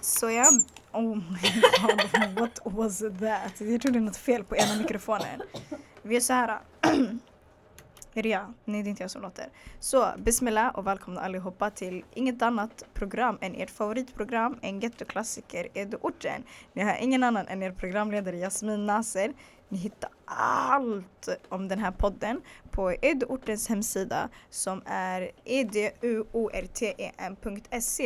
Så jag... Oh my god, what was that? Jag tror det är något fel på ena mikrofonen. Vi är så här. Är det jag? Nej, det är inte jag som låter. Så, bismillah och välkomna allihopa till inget annat program än ert favoritprogram, en gettoklassiker, Eduorten. Ni har ingen annan än er programledare Jasmin Nasser. Ni hittar allt om den här podden på eduortens hemsida som är eduorten.se.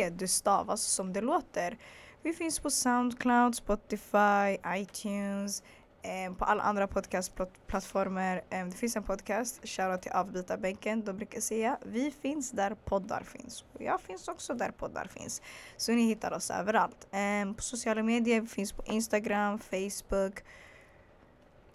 Det stavas som det låter. Vi finns på Soundcloud, Spotify, iTunes, eh, på alla andra podcastplattformar. Eh, det finns en podcast, shoutout till avbytarbänken. De brukar säga vi finns där poddar finns. Och jag finns också där poddar finns. Så ni hittar oss överallt. Eh, på sociala medier, vi finns på Instagram, Facebook,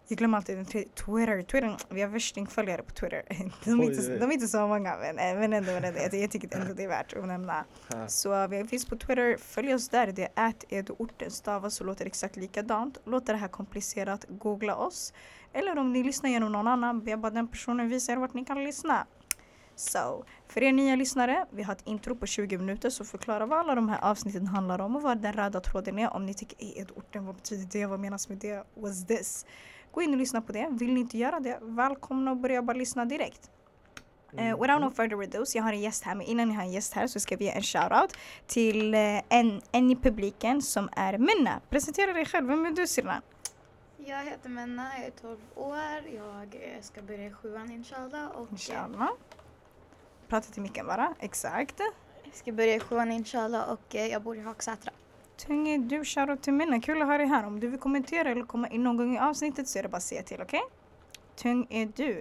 jag glömmer alltid den tredje. Twitter. Twitter. Vi har värstingföljare på Twitter. De är, inte, de är inte så många men, eh, men ändå, ändå jag, tycker ändå det är värt att nämna. Så vi finns på Twitter. Följ oss där. Det är att eduorten stavas och låter exakt likadant. Låter det här komplicerat, googla oss. Eller om ni lyssnar genom någon annan, be bara den personen visa er vart ni kan lyssna. Så, för er nya lyssnare, vi har ett intro på 20 minuter som förklarar vad alla de här avsnitten handlar om och vad den röda tråden är. Om ni tycker, edorten, vad betyder det? Vad menas med det? What's this? Gå in och lyssna på det. Vill ni inte göra det, välkomna och börja bara lyssna direkt. Uh, without no further ado, så jag har en gäst här, men innan jag har en gäst här så ska vi ge en shoutout till uh, en, en i publiken som är Minna. Presentera dig själv, vem är du Sirna? Jag heter Menna, jag är 12 år. Jag ska börja sjuan inshallah. Och inshallah. Prata till micken bara, exakt. Jag ska börja sjuan inshallah och jag bor i Hagsätra. Tunge du, shoutout till Minna. Kul att ha dig här. Om du vill kommentera eller komma in någon gång i avsnittet så är det bara att säga till, okej? Okay? Tung är du.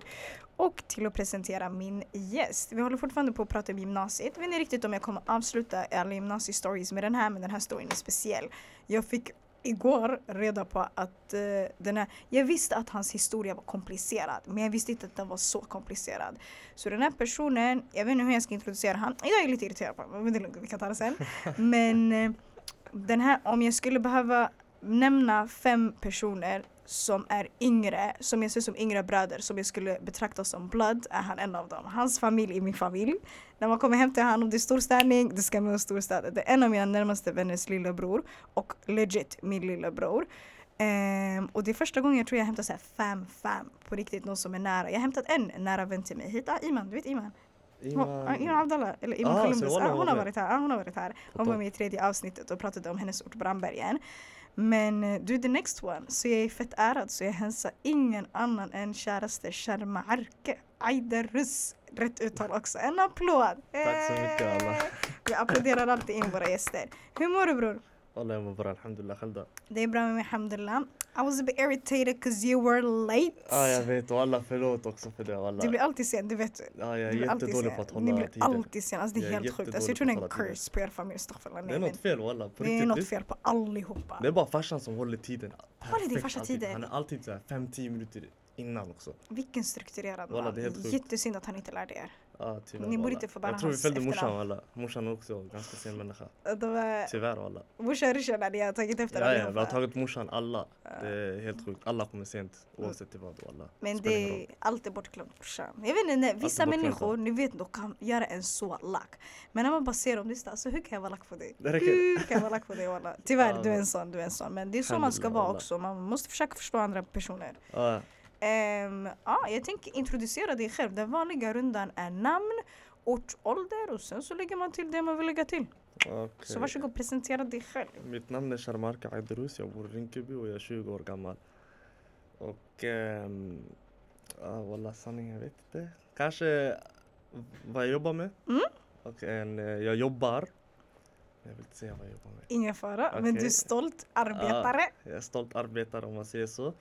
Och till att presentera min gäst. Vi håller fortfarande på att prata om gymnasiet. Jag vet inte riktigt om jag kommer avsluta alla gymnasiestories med den här, men den här storyn är speciell. Jag fick igår reda på att uh, den här, jag visste att hans historia var komplicerad men jag visste inte att den var så komplicerad. Så den här personen, jag vet inte hur jag ska introducera honom. Jag är lite irriterad på honom, men vi kan ta det sen. men uh, den här, om jag skulle behöva nämna fem personer som är yngre, som jag ser som yngre bröder, som jag skulle betrakta som blood, är han en av dem. Hans familj är min familj. När man kommer hem till honom, det är storstädning, det ska med storstäda. Det är en av mina närmaste vänners lillebror och legit min lillebror. Um, och det är första gången jag tror jag hämtar så fem, fem på riktigt, någon som är nära. Jag har hämtat en nära vän till mig hit, ah, Iman, du vet Iman? Iman, ah, Abdallah, eller Iman ah, Columbus, hon, ah, hon, har varit här, ah, hon har varit här. Hon var med i tredje avsnittet och pratade om hennes ort Brandbergen. Men eh, du the next one, så jag är fett ärad så jag hälsar ingen annan än käraste Sharma Arke, Aiderus, rätt uttal också. En applåd! Tack så mycket alla. Vi applåderar alltid in våra gäster. Hur mår du bror? Jag mår bra, alhamdulillah. Själv då? Det är bra med mig, alhamdulillah. I was a bit irritated because you were late. Ja, jag vet. Och alla förlåt också för det. Alla. Du blir alltid sen, du vet. Ja, jag är jättedålig på att hålla Ni blir tiden. alltid sen. Alltså, det är, är helt sjukt. Alltså, jag tror det är en curse på er familj. Det är något fel walla. Det är något fel på allihopa. Det är bara farsan som håller tiden. Håller din farsa tiden? Han är alltid så 5-10 minuter innan också. Vilken strukturerad man. Jättesynd att han inte lärde er. Ja, tyvärr. Ni borde inte bära Jag tror vi följde morsan alla. Morsan är också ganska sen människa. Är... Tyvärr alla. Morsan och Rishan ni har tagit efter ja, ja, vi har tagit morsan alla. Det är helt sjukt. Alla kommer sent oavsett till vad. Alla. Men det är alltid bortglömt brorsan. Jag vet inte, vissa människor, ni vet, de kan göra en så lack. Men när man bara ser dem, det är alltså hur kan jag vara lack på dig? Hur kan jag vara lack på dig walla? Tyvärr, du är en sån, du är en sån. Men det är så man ska vara också. Man måste försöka förstå andra personer. Um, ja, jag tänker introducera dig själv. Den vanliga rundan är namn, ort, ålder och sen så lägger man till det man vill lägga till. Okay. Så varsågod, presentera dig själv. Mitt namn är Sharmarka Aydrus, jag bor i Rinkeby och jag är 20 år gammal. Och um, ah, walla sanning, jag vet inte. Kanske vad jag jobbar med. Mm. Och en, jag jobbar. Jag vill inte säga vad jag jobbar med. Ingen fara, okay. men du är stolt arbetare. Ah, jag är stolt arbetare om man säger så.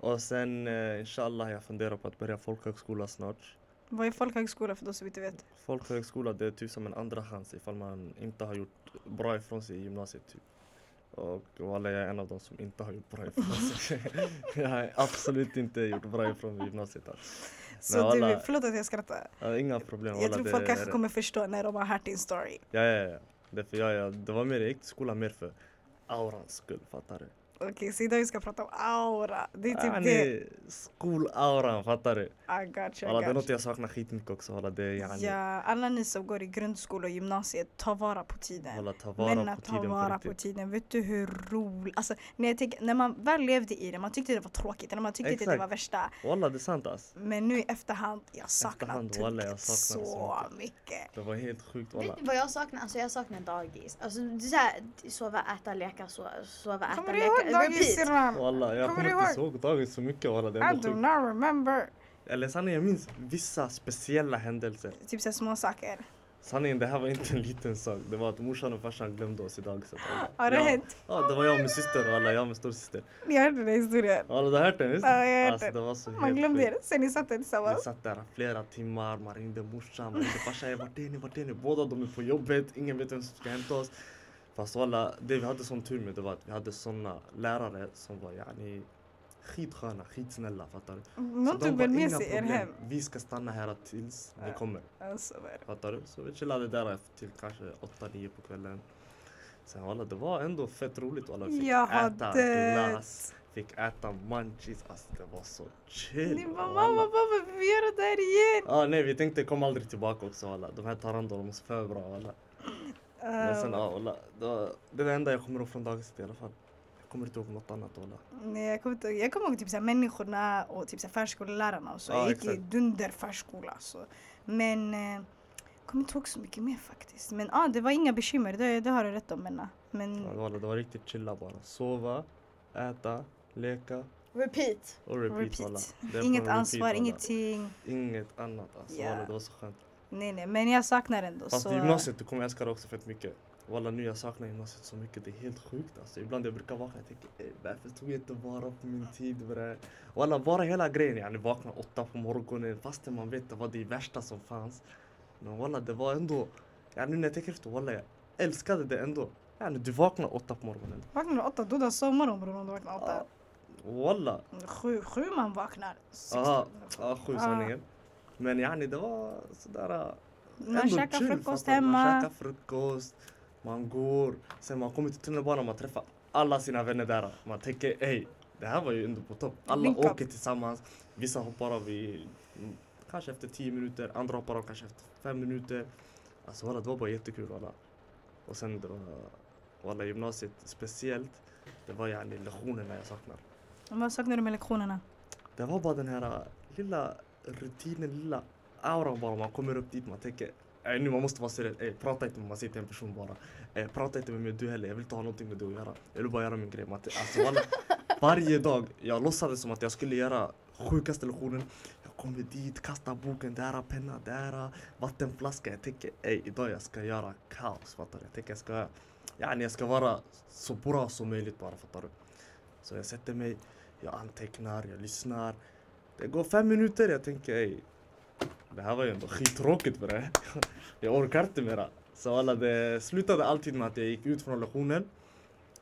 Och sen eh, inshallah jag funderar på att börja folkhögskola snart. Vad är folkhögskola för de som inte vet? Folkhögskola det är typ som en andra chans ifall man inte har gjort bra ifrån sig i gymnasiet typ. Och walla jag är en av dem som inte har gjort bra ifrån sig. jag har absolut inte gjort bra ifrån mig i gymnasiet. Alltså. Så alla, du, förlåt att jag skrattar. Ja, inga problem. Jag tror folk kanske kommer förstå när de har hört din story. Ja, ja, ja. Det, för jag, ja, det var mer, jag gick till skolan mer för aurans skull, fattar du? Okej, så idag vi ska prata om aura. Det är typ Yani, det. skolauran, fattar du? I got you, Walla, I det är got något jag saknar skitmycket också. Walla, det är yani, Ja, alla ni som går i grundskola och gymnasiet, ta vara på tiden. walla, ta vara Men att på ta tiden vara på tiden, vet du hur roligt, alltså när, jag tänker, när man väl levde i det, man tyckte det var tråkigt, eller man tyckte inte det Exakt. var värsta. Walla, det är sant ass. Men nu i efterhand, jag saknar Efterhand, jag saknar så så mycket. mycket. Det var helt sjukt walla. Vet ni vad jag saknar? Alltså jag saknar dagis. Alltså det är så här, sova, äta, leka, sova, sova äta, Kommer du leka. Dagis syrran? Walla, jag Kommer kommer inte ihåg dagis så mycket walla. Det är I do not remember. Eller sanningen, jag minns vissa speciella händelser. Typ så små saker. Sanningen, det här var inte en liten sak. Det var att morsan och farsan glömde oss i dagiset. Har det ja. hänt? Ja, det var jag och min syster och alla, jag och min storasyster. Ni hörde den här historien? Walla, du har hört den visst? Ja, jag har hört Alltså, den. det var så Man glömde det, sen ni satt där Vi tillsammans. satt där flera timmar, man ringde morsan, man ringde farsan. Vart är ni, vart är ni? Båda de är på jobbet, ingen vet vem som ska hämta oss. Fast walla, det vi hade sån tur med det var att vi hade såna lärare som var yani skitsköna, skitsnälla, fattar du? Någon Så tog var väl med sig er hem? Vi ska stanna här tills ni Ja. kommer. Alltså, vad är det? Fattar du? Så vi chillade där till kanske 8-9 på kvällen. Sen walla, det var ändå fett roligt walla. Vi fick Jag äta glass, fick äta munchies. Alltså det var så chill. Ni bara mamma, pappa, vi göra det här igen. Ja nej vi tänkte kom aldrig tillbaka också walla. De här Tarando de är så för bra walla. Men sen Uh, ja walla. Det är det enda jag kommer ihåg från dagiset i alla fall. Jag kommer inte ihåg något annat walla. nej, jag kommer inte jag kommer ihåg typ så här, människorna och typ så här, förskollärarna och så. Ja, jag gick i exakt. dunder förskola. Så. Men eh, jag kommer inte ihåg så mycket mer faktiskt. Men ah, det var inga bekymmer, det, det har du rätt om Menna. Men Ja, walla, det var riktigt chilla bara. Sova, äta, leka Repeat. och repeat, repeat. Inget repeat, ansvar, walla. ingenting. Inget annat alltså. Ja. Walla, det var så skönt. Nej nej, men jag saknar ändå. Fast så, gymnasiet du kommer älska det också fett mycket. Walla nu jag saknar gymnasiet så mycket, det är helt sjukt alltså. Ibland jag brukar vakna och tänker "Ey, varför tog jag inte vara på min tid bre? Walla bara hela grejen, yani vakna åtta på morgonen fastän man vet det var det värsta som fanns. Men walla det var ändå, ja, nu när jag tänker efter walla jag älskade det ändå. Yani du vaknar åtta på morgonen. Vaknar du åtta, då är det bror om du vaknar åtta. Walla. Sju, sju man vaknar. Ja, sju Ah. sanningen. Men yani det var sådär Man ändå käkar frukost du? Man hemma. käkar frukost, man går, sen man kommer till tunnelbanan, man träffar alla sina vänner där. Man tänker ey, det här var ju ändå på topp. Alla Link up. åker tillsammans, vissa hoppar av i, mm, kanske efter 10 minuter, andra hoppar av kanske efter 5 minuter. Alltså walla, det var bara jättekul walla. Och sen det var, walla gymnasiet speciellt, det var yani lektionerna jag saknar. Vad saknar du med lektionerna? Det var bara den här äh, lilla rutinen, lilla auran bara. Man kommer upp dit, man tänker "Ey, nu man måste vara seriös. Ey, prata inte med man säger till en person bara. Ey, prata inte med mig du heller. Jag vill inte ha någonting med dig att göra. Jag vill bara göra min grej. Man, alltså, walla, varje dag, jag låtsades som att jag skulle göra sjukaste lektionen. Jag kommer dit, kastar boken, där är penna, där är vattenflaska. Jag tänker ey, idag jag ska göra kaos. Fattar du? Jag tänker jag ska, yani, jag ska vara så bra som möjligt bara. Fattar du? Så jag sätter mig, jag antecknar, jag lyssnar. Det går fem minuter, jag tänker ey, det här var ju ändå skittråkigt bre. Jag orkar inte mera. Så alla det slutade alltid med att jag gick ut från lektionen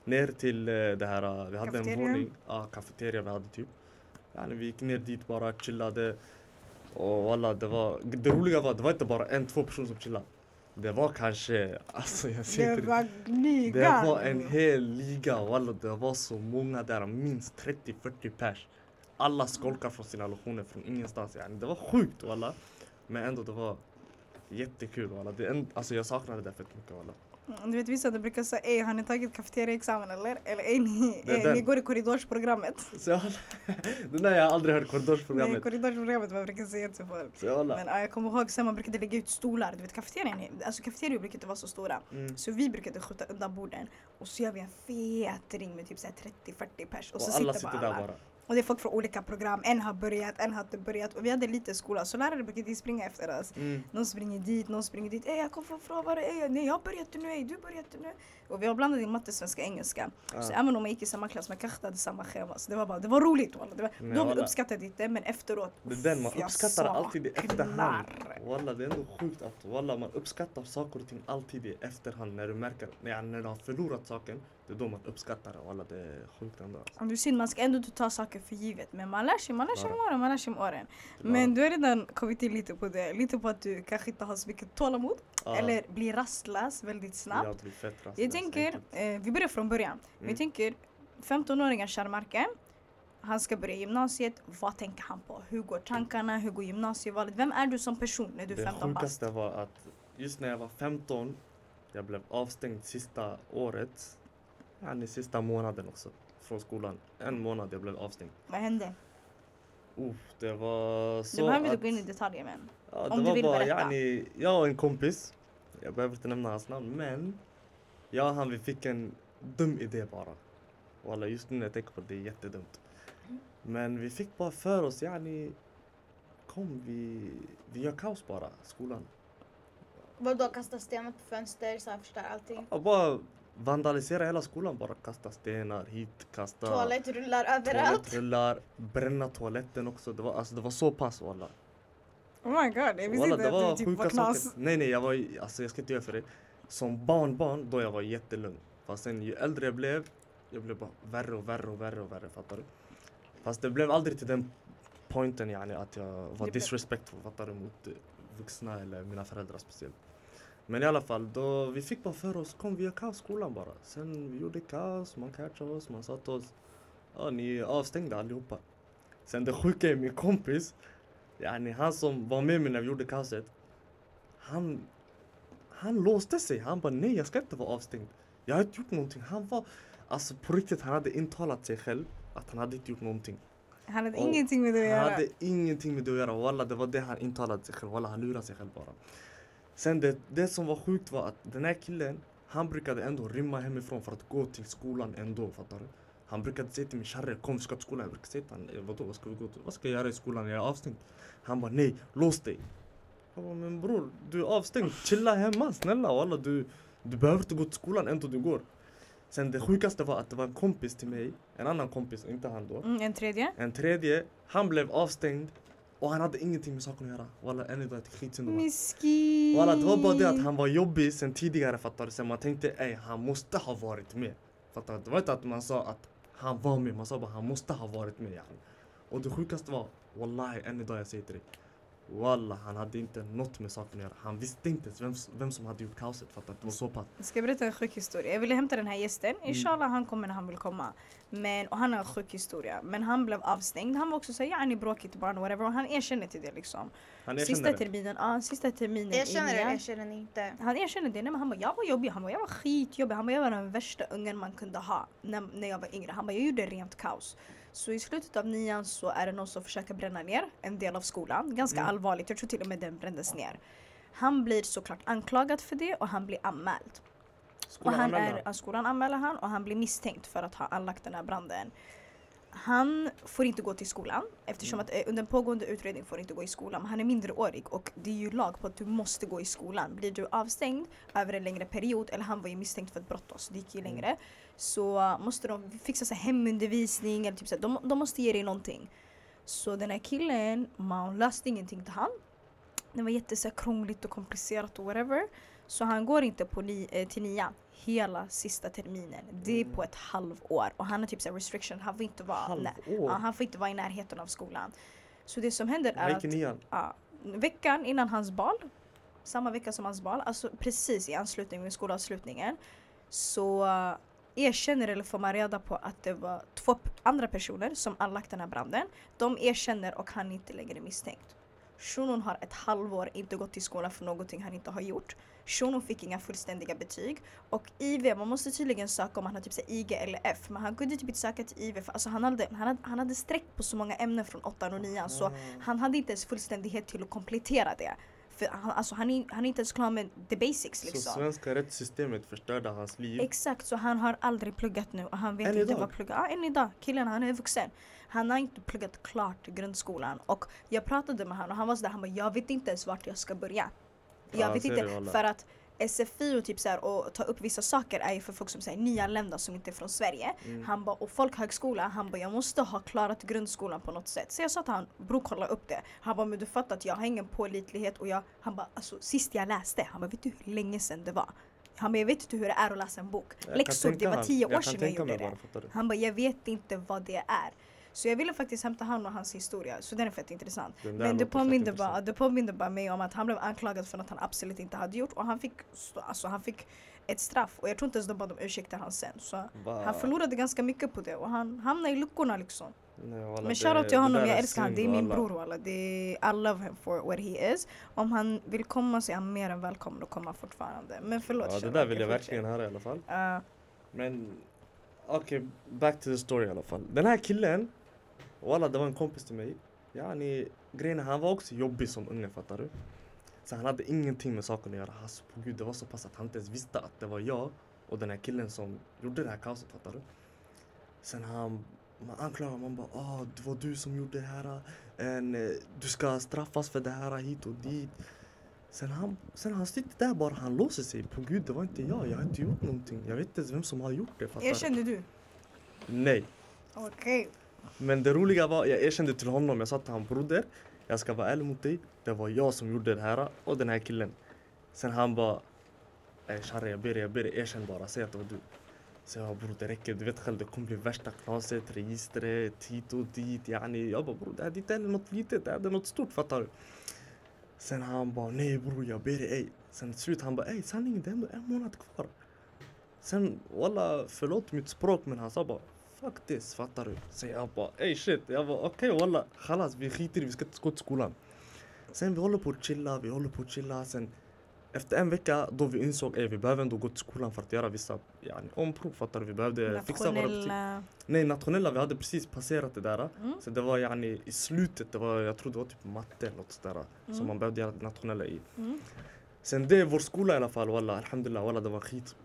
ner till eh, det här, eh, vi hade en Kafeterian? våning, ja kafeteria vi hade typ. Ja, vi gick ner dit bara, chillade. Och alla, det var, det roliga var, det var inte bara en, två personer som chillade. Det var kanske, alltså jag säger Det var ligan. det var en hel liga walla, det var så många där, minst 30-40 pers. Alla skolkar från sina lektioner från ingenstans. Yani. Det var sjukt walla. Men ändå det var jättekul walla. Det en, alltså jag saknade det fett mycket walla. Du vet vissa de brukar säga ey har ni tagit kafeteriaexamen eller? Eller ey ni, Det den. ni går i korridorsprogrammet. Så den där jag har aldrig hört Nej, korridorsprogrammet. korridorsprogrammet man brukar säga till folk. Så. Men ja, jag kommer ihåg sen man brukade lägga ut stolar. Du vet kafeterian, alltså kafeterior brukar inte vara så stora. Mm. Så vi brukade skjuta undan borden och så gör vi en fet ring med typ så här 30-40 pers. Och, Och så alla sitter sitter bara där alla. bara. Och det är folk från olika program. En har börjat, en har inte börjat. Och vi hade lite skola så lärare brukade springa efter oss. Mm. Någon springer dit, någon springer dit. Ey jag kom från frånvaro, ey nej jag har börjat nu, ey du börjat nu. Och vi har blandat in matte, svenska, engelska. Så Ah. även om man gick i samma klass, man kanske hade samma schema. Så det var bara, det var roligt walla. Det var, Men de walla. uppskattade inte men efteråt. Det är den man uppskattar alltid i efterhand. Walla det är ändå sjukt att walla, man uppskattar saker och ting alltid i efterhand när du märker, när, när du har förlorat saken. Det är då man uppskattar det. Walla det är sjukt ändå. Alltså. Om du ser, man ska ändå inte ta saker för givet. Men man lär sig, man lär sig med åren, man lär sig med åren. Det Men du har redan kommit in lite på det. Lite på att du kanske inte har så mycket tålamod. Ja, Eller blir rastlös väldigt snabbt. Jag blir fett rastlös, tänker, eh, vi börjar från början. Vi Mm. tänker, 15-åringen Sharmarke, han ska börja gymnasiet. Vad tänker han på? Hur går tankarna? Hur går gymnasievalet? Vem är du som person när du är Det 15 bast? sjukaste var att just när jag var 15, jag blev avstängd sista året, yani sista månaden också, från skolan. En månad jag blev avstängd. Vad hände? Uff, det var Du så behöver inte gå in i detaljer men. Ja, Om det du vill bara, berätta. Yani, jag och en kompis, jag behöver inte nämna hans namn, men jag och han vi fick en dum idé bara. Walla just nu när jag tänker på det, det är jättedumt. Men vi fick bara för oss, yani, kom vi, vi gör kaos bara, skolan. Vadå kasta stenar på fönster så här förstör allting? Och bara vandalisera hela skolan, bara kasta stenar hit, kasta Toalettrullar överallt. toalettrullar, bränna toaletten också. Det var, alltså, det var så pass walla. Oh my god, jag visste inte att du typ var knas. saker. Nej nej, jag var, alltså jag ska inte göra för det. Som barnbarn, då jag var jättelugn. Fast sen ju äldre jag blev, jag blev bara värre och värre och värre och värre, fattar du? Fast det blev aldrig till den pointen yani att jag var disrespectful, fattar du? Mot vuxna eller mina föräldrar speciellt. Men i alla fall, då, vi fick bara för oss, kom vi gör kaos i skolan bara. Sen vi gjorde kaos, man catchade oss, man sa till oss, ja ni är avstängda allihopa. Sen det sjuka är min kompis, yani han som var med mig när vi gjorde kaoset, han, han låste sig. Han bara nej jag ska inte vara avstängd. Jag har inte gjort någonting. Han var, alltså på riktigt han hade intalat sig själv att han hade inte gjort någonting. Han hade Och ingenting med det att Han göra. hade ingenting med det att göra. Walla det var det han intalade sig själv. Walla han lurade sig själv bara. Sen det, det som var sjukt var att den här killen, han brukade ändå rymma hemifrån för att gå till skolan ändå, fattar du? Han brukade säga till mig Sharre kom vi ska till skolan. Jag brukade säga till honom, "Eh, vadå vad ska vi gå till? Vad ska jag göra i skolan? Jag är avstängd. Han bara nej, lås dig. Jag bara men bror, du är avstängd. Chilla hemma snälla walla du, du behöver inte gå till skolan ändå du går. Sen det sjukaste var att det var en kompis till mig, en annan kompis, inte han då. Mm, en tredje. En tredje, han blev avstängd och han hade ingenting med saken att göra. Walla än idag är det skitsynd om honom. Walla det var bara det att han var jobbig sen tidigare fattar du. Sen man tänkte ey han måste ha varit med. Fattar du? Det var inte att man sa att han var med, man sa bara han måste ha varit med yani. Och det sjukaste var, wallahi än idag jag säger till dig. Walla han hade inte något med saken att göra. Han visste inte ens vem, vem som hade gjort kaoset. Fattar du? Det var så pass. Jag ska berätta en sjuk historia. Jag ville hämta den här gästen. Mm. Inshallah han kommer när han vill komma. Men, och han har en sjuk historia. Men han blev avstängd. Han var också såhär, yani bråkigt barn och whatever. Och han erkänner till det liksom. Han Sista det. terminen, ja sista terminen Jag känner i det, nian. jag känner det inte. Han erkänner det. Nej, men han bara, jag var jobbig. Han bara, jag var skitjobbig. Han bara, jag var den värsta ungen man kunde ha när, när jag var yngre. Han bara, jag gjorde rent kaos. Så i slutet av nian så är det någon som försöker bränna ner en del av skolan. Ganska Mm. allvarligt. Jag tror till och med den brändes ner. Han blir såklart anklagad för det och han blir anmäld. Och Skolan han anmälde är, skolan anmäler han och han blir misstänkt för att ha anlagt den här branden. Han får inte gå till skolan eftersom att eh, under en pågående utredning får inte gå i skolan. Men han är minderårig och det är ju lag på att du måste gå i skolan. Blir du avstängd över en längre period, eller han var ju misstänkt för ett brott så det gick ju Mm. längre. Så måste de fixa så hemundervisning eller typ så de, de måste ge dig någonting. Så den här killen, man löste ingenting till han. Det var jätte så här, krångligt och komplicerat och whatever. Så han går inte på ni, eh, till nian hela sista terminen. Det är på ett halvår. Och han har typ så restriction, han får inte vara, nä- ja, Halvår? han får inte vara i närheten av skolan. Så det som händer är att ja, veckan innan hans bal, samma vecka som hans bal, alltså precis i anslutning med skolavslutningen, så erkänner eller får man reda på att det var två andra personer som anlagt den här branden. De erkänner och han är inte längre misstänkt. Shunon har ett halvår inte gått till skolan för någonting han inte har gjort. Shunon fick inga fullständiga betyg. Och IV, man måste tydligen söka om han har typ så IG eller F. Men han kunde typ inte söka till IV för alltså han, hade, han, hade, han hade streck på så många ämnen från 8 och 9 så Ah. han hade inte ens fullständighet till att komplettera det. För han, alltså, han, är, han är inte ens klar med the basics Så liksom. svenska rättssystemet förstörde hans liv. Exakt, så han har aldrig pluggat nu och han vet Än inte idag? vad plugga Ja, än idag. Killen han är vuxen. Han har inte pluggat klart grundskolan. Och jag pratade med honom och han var sådär, han bara jag vet inte ens vart jag ska börja. Jag Ja, vet inte, för att SFI och, typ så här, och ta upp vissa saker är ju för folk som säger nyanlända som inte är från Sverige. Mm. Han bara, och folkhögskola, han bara jag måste ha klarat grundskolan på något sätt. Så jag sa till honom, bror kolla upp det. Han bara, men du fattar att jag har ingen pålitlighet och jag, han bara, alltså sist jag läste, han bara vet du hur länge sedan det var? Han bara, jag vet inte hur det är att läsa en bok. Jag Läxor, det var tio år kan sedan jag gjorde det. bara? Han bara, jag vet inte vad det är. Så jag ville faktiskt hämta han och hans historia, så den är fett intressant. Men det påminde, bara, det påminde bara mig om att han blev anklagad för något han absolut inte hade gjort och han fick, alltså han fick ett straff och jag tror inte ens de bad om ursäkt till han sen. Så Va? han förlorade ganska mycket på det och han hamnade i luckorna liksom. Nej, walla, Men shoutout till honom, jag älskar honom. Det är min walla. bror walla. Det är, I love him for what he is. Om han vill komma så är han mer än välkommen att komma fortfarande. Men förlåt Ja, det där vill jag fortsätt. verkligen höra i alla fall. Uh, Men okej, back to the story i alla fall. Den här killen, walla det var en kompis till mig. Ja, ni, grejen han var också jobbig som unge fattar du. Så han hade ingenting med saken att göra. Alltså på gud det var så pass att han inte ens visste att det var jag och den här killen som gjorde det här kaoset fattar du. Sen han, man anklagar man bara ah det var du som gjorde det här. En, eh, du ska straffas för det här hit och dit. Sen han, sen han sitter där bara, han låser sig. På gud det var inte jag, jag har inte gjort någonting. Jag vet inte ens vem som har gjort det fattar erkände du? Nej. Okej. Men det roliga var, jag erkände till honom, jag sa till honom broder, jag ska vara ärlig mot dig, det var jag som gjorde det här och den här killen. Sen han bara, Ey Sharre jag ber dig, jag ber dig, erkänn bara, säg att det var du. Så jag bara bror det räcker, du vet själv det kommer bli värsta knaset, registret, hit och dit. Yani, jag bara bror det här är inte heller något litet, det här är något stort fattar du. Sen han bara nej bror jag ber dig ey. Sen till slut han bara ey sanningen det är ändå en månad kvar. Sen walla förlåt mitt språk men han sa bara fuck this fattar du. Så jag bara ey shit. Jag bara okej okay, walla khalas vi skiter i vi ska inte gå till skolan. Sen vi håller på att chilla, vi håller på att chilla. Sen efter en vecka då vi insåg att vi behöver ändå gå till skolan för att göra vissa yani, omprov fattar du. Vi behövde fixa våra betyg. Nationella... Nej nationella vi hade precis passerat det där. Mm. Så det var yani i slutet, det var, jag tror det var typ matte eller något sådär. Mm. Som man behövde göra nationella i. Mm. Sen det, vår skola i alla fall, walla, alhamdulillah, walla, det var skit.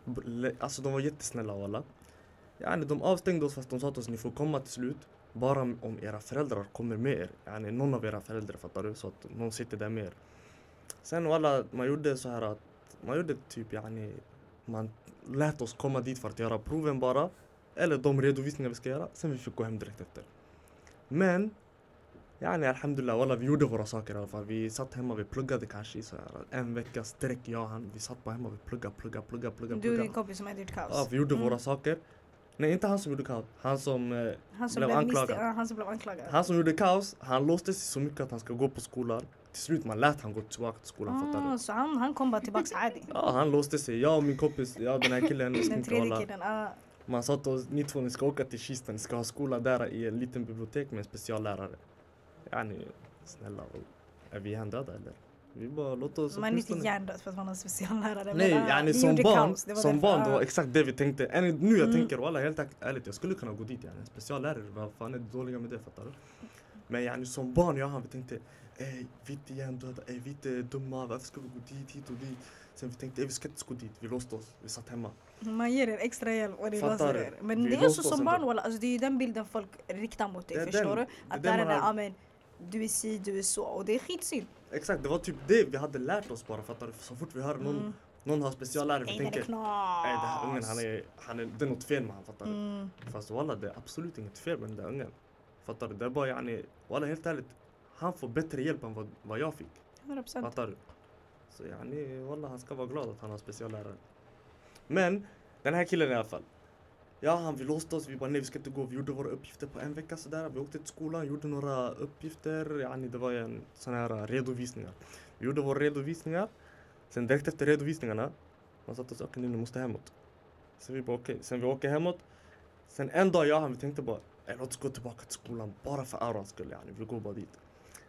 Alltså de var jättesnälla walla. Yani, de avstängde oss fast de sa till oss ni får komma till slut. Bara om era föräldrar kommer med er. Yani, någon av era föräldrar fattar du? Så att någon sitter där med er. Sen walla, man gjorde så här att man gjorde typ yani, man lät oss komma dit för att göra proven bara. Eller de redovisningar vi ska göra. Sen vi fick gå hem direkt efter. Men Yani alhamdulillah, walla vi gjorde våra saker i alla fall. Vi satt hemma, vi pluggade kanske i så här en vecka sträck, jag och han. Vi satt bara hemma, vi pluggade, pluggade, pluggade, pluggade. Du och din kompis som hade gjort kaos. Ja, vi gjorde Mm. våra saker. Nej, inte han som gjorde kaos. Han som, eh, han, som blev blev anklagad. ja, han som blev anklagad. han som gjorde kaos, han låste sig så mycket att han ska gå på skolan. Till slut man lät han gå tillbaka till skolan, fattar ah, du? så han, han kom bara tillbaks adi. Ja, han låste sig. Jag och min kompis, jag och den här killen, ska Den inte hålla. killen. Ah. Man sa till oss, ni två ni ska åka till Kista, ni ska ha skola där i en liten bibliotek med en speciallärare. Yani, snälla, är vi hjärndöda eller? Vi bara, låt oss Man är inte hjärndöd för att man är speciallärare. Nej, men, yani som barn, kaos, det var som därför, barn det var exakt det vi tänkte. Än nu jag Mm. tänker, walla helt ärligt, jag skulle kunna gå dit yani. Speciallärare, vad fan är det dåliga med det fattar du? Men yani som barn, jag och han, vi tänkte Ey, vi är inte hjärndöda, ey, vi är inte dumma, varför ska vi gå dit, hit och dit? Sen vi tänkte, ey, vi ska inte gå dit, vi låste oss, vi satt hemma. Man ger er extra hjälp och låser du? er. Men Vi det är så som barn walla, alltså det är den bilden folk riktar mot dig. Förstår du? det är Att där är det, har- ja men du är si, du är så. Och det är skitsynd. Exakt, det var typ det vi hade lärt oss bara, fattar du? Så fort vi hör någon, Mm. någon har speciallärare, vi Nej, tänker. Ey, den här ungen, han är, han är, det är något fel med han, fattar du? Mm. Fast walla det är absolut inget fel med den där ungen. Fattar du? Det är bara yani, walla helt ärligt, han får bättre hjälp än vad, vad jag fick. 100%. Fattar du? Så yani, walla han ska vara glad att han har speciallärare. Men, den här killen i alla fall. Ja, han vi låste oss, vi bara nej vi ska inte gå. Vi gjorde våra uppgifter på en vecka sådär. Vi åkte till skolan, gjorde några uppgifter. Yani, det var en sån här eh, redovisningar. Vi gjorde våra redovisningar. Sen direkt efter redovisningarna, man satt och oss okej nu, nu måste hemåt. Så vi bara okej, sen vi åker hemåt. Sen en dag ja, han vi tänkte bara eh, låt oss gå tillbaka till skolan bara för aurans skull. Yani, vi går bara dit.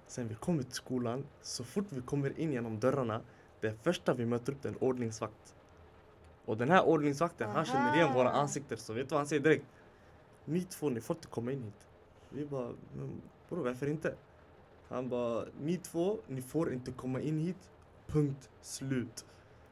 Sen vi kommer till skolan, så fort vi kommer in genom dörrarna, det första vi möter upp är en ordningsvakt. Och den här ordningsvakten, han känner igen våra ansikten så vet du vad han säger direkt? Ni två, ni får inte komma in hit. Vi bara, men bror varför inte? Han bara, ni två, ni får inte komma in hit. Punkt slut.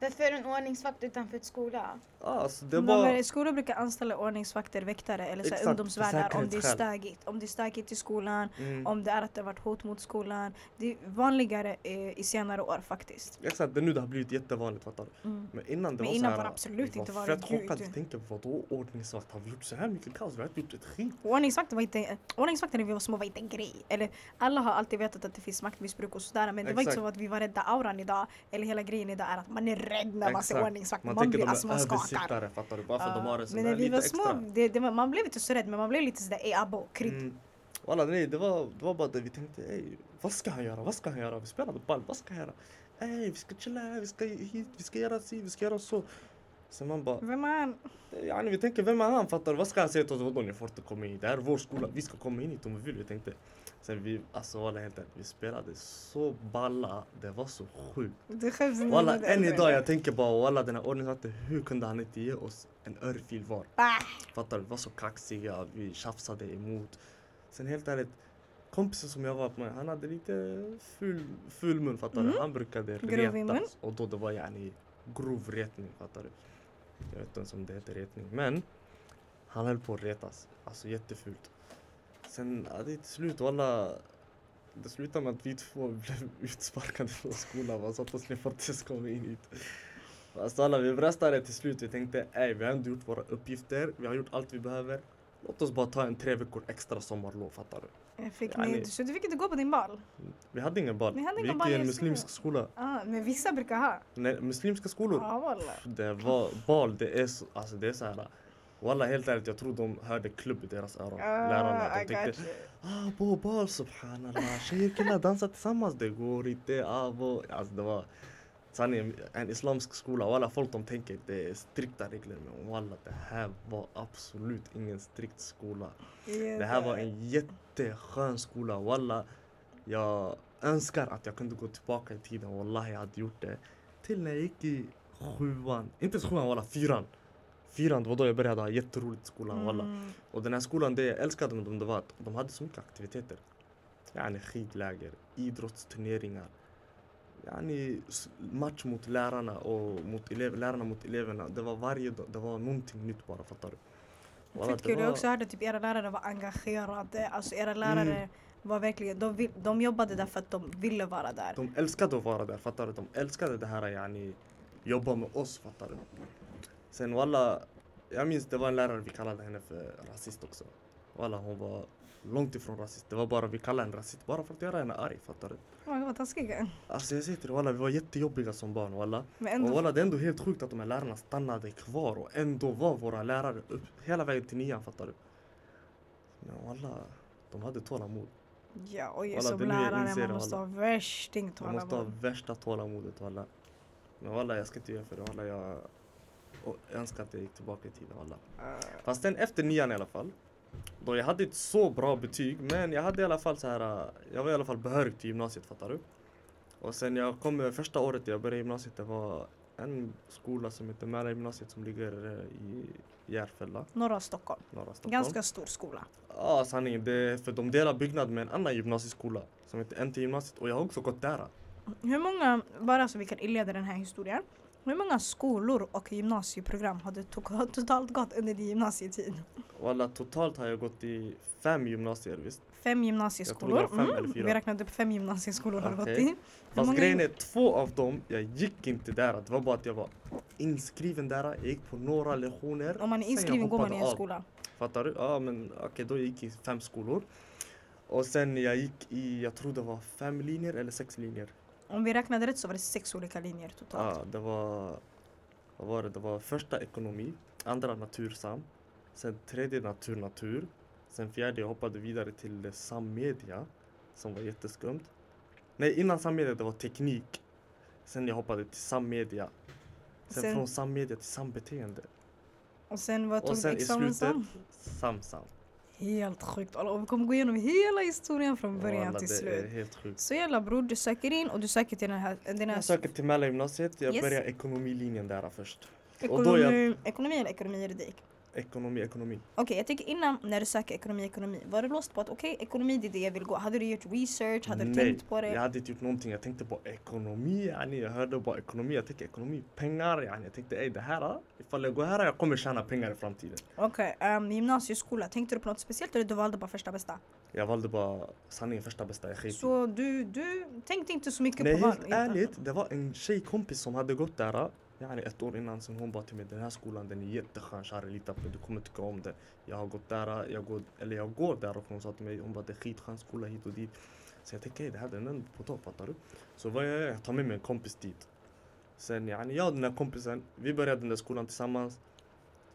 Varför är det en ordningsvakt utanför ett skola? Alltså det De var... är- Skolor brukar anställa ordningsvakter, väktare eller så här Exakt, ungdomsvärdar om det är stökigt. Om det är stökigt i skolan, Mm. om det är att det har varit hot mot skolan. Det är vanligare eh, i senare år faktiskt. Exakt, det är nu det har blivit jättevanligt fattar du. Mm. Men innan det Men var innan så var här, det absolut inte var varit fett chockade. Vi tänkte vadå ordningsvakt? Har vi gjort så här mycket kaos? Vi har inte gjort ett skit. Ordningsvakter var inte, ordningsvakter när vi var små var inte en grej. Eller, alla har alltid vetat att det finns maktmissbruk och sådär men det var inte Exakt. så att vi var rädda. Auran idag, eller hela grejen idag är att man är rädd när man ser ordningsvakter. Man, Man, blir, alltså man skakar. fattar du? Bara för att de har det men när vi var små, extra. det, det var, man blev inte så rädd men man blev lite sådär ey abo, krydd. Mm. Walla nej, det var, det var bara det vi tänkte, ey, vad ska han göra? Vad ska han göra? Vi spelade ball, vad ska han göra? Ey, vi ska chilla här, vi ska hit, vi ska göra si, vi ska göra så. Sen man bara, Vem är han? yani vi tänker vem är han fattar du? Vad ska han säga till oss? Vadå ni får inte komma in? Det här är vår skola, vi ska komma in hit om vi vill. Vi tänkte. Sen vi, alltså walla helt ärligt, vi spelade så balla. Det var så sjukt. Du skäms. Walla än idag jag tänker bara walla den här ordningsvakten, hur kunde han inte ge oss en örfil var? Ah, Fattar du? Vi var så kaxiga, vi tjafsade emot. Sen helt ärligt, kompisen som jag var med, han hade lite ful, ful mun fattar du? Mm. Han brukade retas. Och då det var yani grov retning fattar du? Jag vet inte ens om det heter retning. Men han höll på att retas. Alltså jättefult. Sen ja, det till slut walla det slutade med att vi två blev utsparkade från skolan. Man satt att inte ens komma in hit. Alltså alla, vi röstade till slut. Vi tänkte, ej vi har ändå gjort våra uppgifter. Vi har gjort allt vi behöver. Låt oss bara ta en tre veckor extra sommarlov, fattar du? jag fick Ja, ni, så du fick inte gå på din bal? Vi hade ingen bal. Ni hade vi gick bal i en muslimsk skola. Ah, men vissa brukar ha. Nej, muslimska skolor. Walla. Det var bal, det är så, alltså det är så här. Walla helt ärligt, jag tror de hörde klubb i deras öron. Lärarna. Ah, I De tänkte, ah bal subhanallah. Tjejer killar dansar tillsammans, det går inte. Ah, bo. Alltså det var sanningen, en islamsk skola. Walla folk de tänker det är strikta regler. Men walla det här var absolut ingen strikt skola. Det här var en jätteskön skola. Walla, jag önskar att jag kunde gå tillbaka i tiden. Wallahi, jag hade gjort det. Till när jag gick i sjuan. Inte sjuan, walla fyran. Fyran, det var då jag började ha jätteroligt i skolan. Walla. Mm. Och den här skolan, det jag älskade med dem, det var att de hade så mycket aktiviteter. Yani skidläger, idrottsturneringar. Yani match mot lärarna och mot elev, lärarna mot eleverna. Det var varje dag, det var någonting nytt bara, fattar du? Walla, Fett kul. Jag var- också hörde typ era lärare var engagerade. Alltså era lärare Mm. var verkligen, de, vill, de jobbade där för att de ville vara där. De älskade att vara där, fattar du? De älskade det här yani, jobba med oss, fattar du? Sen walla, jag minns det var en lärare, vi kallade henne för rasist också. Walla hon var långt ifrån rasist. Det var bara, vi kallade henne rasist bara för att göra henne arg, fattar du? Oh, vad taskiga. Alltså jag säger till dig walla, vi var jättejobbiga som barn walla. Men Och ändå, walla det är ändå helt sjukt att de här lärarna stannade kvar och ändå var våra lärare upp, hela vägen till nian, fattar du? Men walla, de hade tålamod. ja, och Walla, som lärare inser man måste ha värsting Man måste ha tålamod. värsta tålamodet walla. Men walla jag ska inte göra för det walla. Jag och önskar att jag gick tillbaka i tiden walla. Uh, Fast sen efter nian i alla fall. Då jag hade inte så bra betyg men jag hade i alla fall så här. Jag var i alla fall behörig till gymnasiet fattar du? Och sen jag kom första året jag började gymnasiet det var en skola som heter Mälar gymnasiet som ligger äh, i Järfälla, norra Stockholm. norra Stockholm. Ganska stor skola. Ja sanningen, det är för de delar byggnad med en annan gymnasieskola som heter NT gymnasiet och jag har också gått där. Hur många, bara så vi kan inleda den här historien. Hur många skolor och gymnasieprogram har du to- totalt gått under din gymnasietid? Walla totalt har jag gått i fem gymnasier visst. Fem Jag gymnasieskolor. var fem eller fyra. Vi räknade upp fem gymnasieskolor har du gått i. Hur Fast många- grejen är två av dem, jag gick inte där. Det var bara att jag var inskriven där. Jag gick på några lektioner. Om man är jag inskriven går man i en av. skola. Fattar du? Ja men okej då gick jag i fem skolor. Och sen jag gick i, jag tror det var fem linjer eller sex linjer. Om vi räknade rätt så var det sex olika linjer totalt. Ja det var, vad var det? Det var första ekonomi, andra natursam, sen tredje natur natur. Sen fjärde jag hoppade vidare till sammedia som var jätteskumt. Nej innan sammedia det var teknik. Sen jag hoppade till sammedia. Sen, Sen- från sammedia till sambeteende. Och sen vad Och tog sen du i examen slutet som? samsam. Helt sjukt. Och vi kommer gå igenom hela historien från början Walla, till slut. helt sjukt. Så jävla bror, du söker in och du söker till den här... Den här Jag söker till Mälargymnasiet. Jag Yes. börjar ekonomilinjen där först. ekonomi, och då jag- ekonomi eller ekonomi juridik? Ekonomi, ekonomi. Okej, jag tycker innan när du söker ekonomi, ekonomi, var du låst på att okej, ekonomi det är det jag vill gå? Hade du gjort research? Hade du Nej, tänkt på det? jag hade inte gjort någonting. Jag tänkte på ekonomi. Yani. Jag hörde bara ekonomi. Jag tänkte ekonomi, pengar. Yani. Jag tänkte ey, det här, ifall jag går här, jag kommer tjäna pengar i framtiden. Okej, ehm, gymnasieskola, tänkte du på något speciellt eller du valde bara första bästa? Jag valde bara sanningen första bästa. Jag sket i. Så du, du tänkte inte så mycket Nej, på helt vad... ärligt. Det var en tjejkompis som hade gått där. Yani ett år innan sen hon bara till mig den här skolan den är jätteskön Shari lita på du kommer tycka om den. Jag har gått där, jag går, eller jag går där och hon sa till mig hon bara det är skitskön skola hit och dit. Så jag tänkte det här den är ändå på topp fattar du. Så vad jag gör, jag tar med mig en kompis dit. Sen yani jag och den här kompisen, vi började den där skolan tillsammans.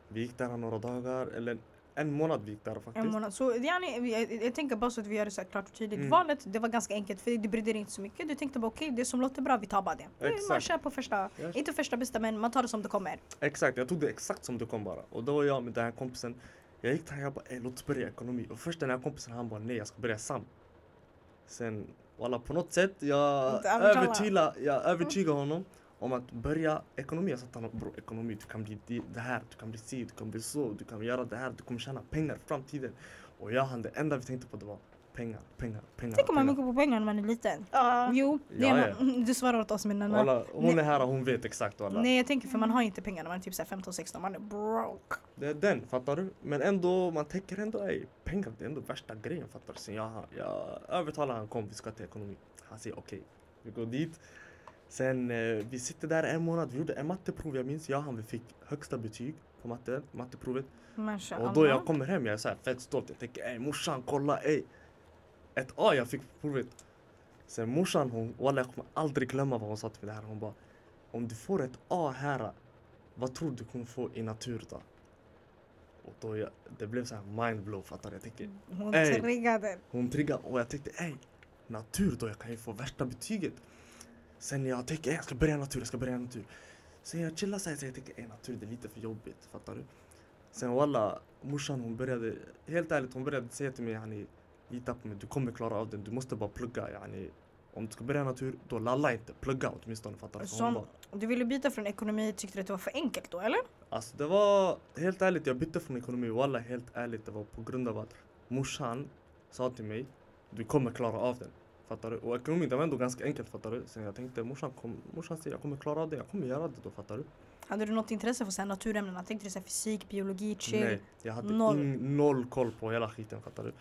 Vi gick där några dagar, eller en månad vi gick där faktiskt. En månad. Så yani, jag, jag tänker bara så att vi gör det så klart och tydligt. Mm. Valet det var ganska enkelt för du brydde dig inte så mycket. Du tänkte bara okej det som låter bra vi tar bara det. är- Man Exakt. kör på första, Jag- inte första bästa men man tar det som det kommer. Exakt, jag tog det exakt som det kom bara. Och då var jag med den här kompisen. Jag gick där jag bara ey låt oss börja ekonomi. Och först den här kompisen han bara nej jag ska börja SAM. Sen walla på något sätt övertygade, jag övertygade honom om att börja ekonomi. Jag sa till honom bror ekonomi du kan bli det här, du kan bli si, du kan bli så, du kan göra det här, du kommer tjäna pengar i framtiden. Och jag han det enda vi tänkte på det var pengar, pengar, pengar. Tänker man mycket på pengar när man är liten? Ja. Jo, det Ja, är ja. man, du svarar åt oss men Nanna. Walla, hon Nej. är här och hon vet exakt walla. Nej jag tänker för man har inte pengar när man är typ så här 15-16, man är broke. Det är den, fattar du? Men ändå, man tänker ändå ej, pengar det är ändå värsta grejen fattar du? Sen jag, jag övertalar han kom, vi ska till ekonomi. Han säger okej, vi går dit. Sen eh, vi sitter där en månad, vi gjorde en matteprov jag minns. Jag och han vi fick högsta betyg på matte, matteprovet. Mashallah. Och då jag kommer hem, jag är så här fett stolt. Jag tänker ey morsan kolla ey. Ett A jag fick på provet. Sen morsan hon, walla jag kommer aldrig glömma vad hon sa till mig det här. Hon bara om du får ett A här, vad tror du kommer få i natur då? Och då jag, det blev så här mindblow fattar? Jag tänker Hon Ey. triggade. hon triggade och jag tänkte ey natur då, jag kan ju få värsta betyget. Sen jag tänker jag ska börja natur, jag ska börja natur. Sen jag chillar såhär, så jag tänker natur det är lite för jobbigt, fattar du? Sen walla, morsan hon började, helt ärligt hon började säga till mig yani, lita på mig, du kommer klara av den, du måste bara plugga yani. Om du ska börja natur, då lalla inte, plugga åtminstone fattar du? Som, bara, du ville byta från ekonomi, tyckte du att det var för enkelt då eller? Alltså det var, helt ärligt jag bytte från ekonomi, walla helt ärligt det var på grund av att morsan sa till mig Du kommer klara av den. Fattar du? Och ekonomi det var ändå ganska enkelt fattar du? Sen jag tänkte morsan, kom, morsan säger jag kommer klara det, jag kommer göra det då fattar du? Hade du något intresse för så här naturämnena? Tänkte du så här fysik, biologi, chill? Nej, jag hade Noll. ing- noll koll på hela skiten fattar du?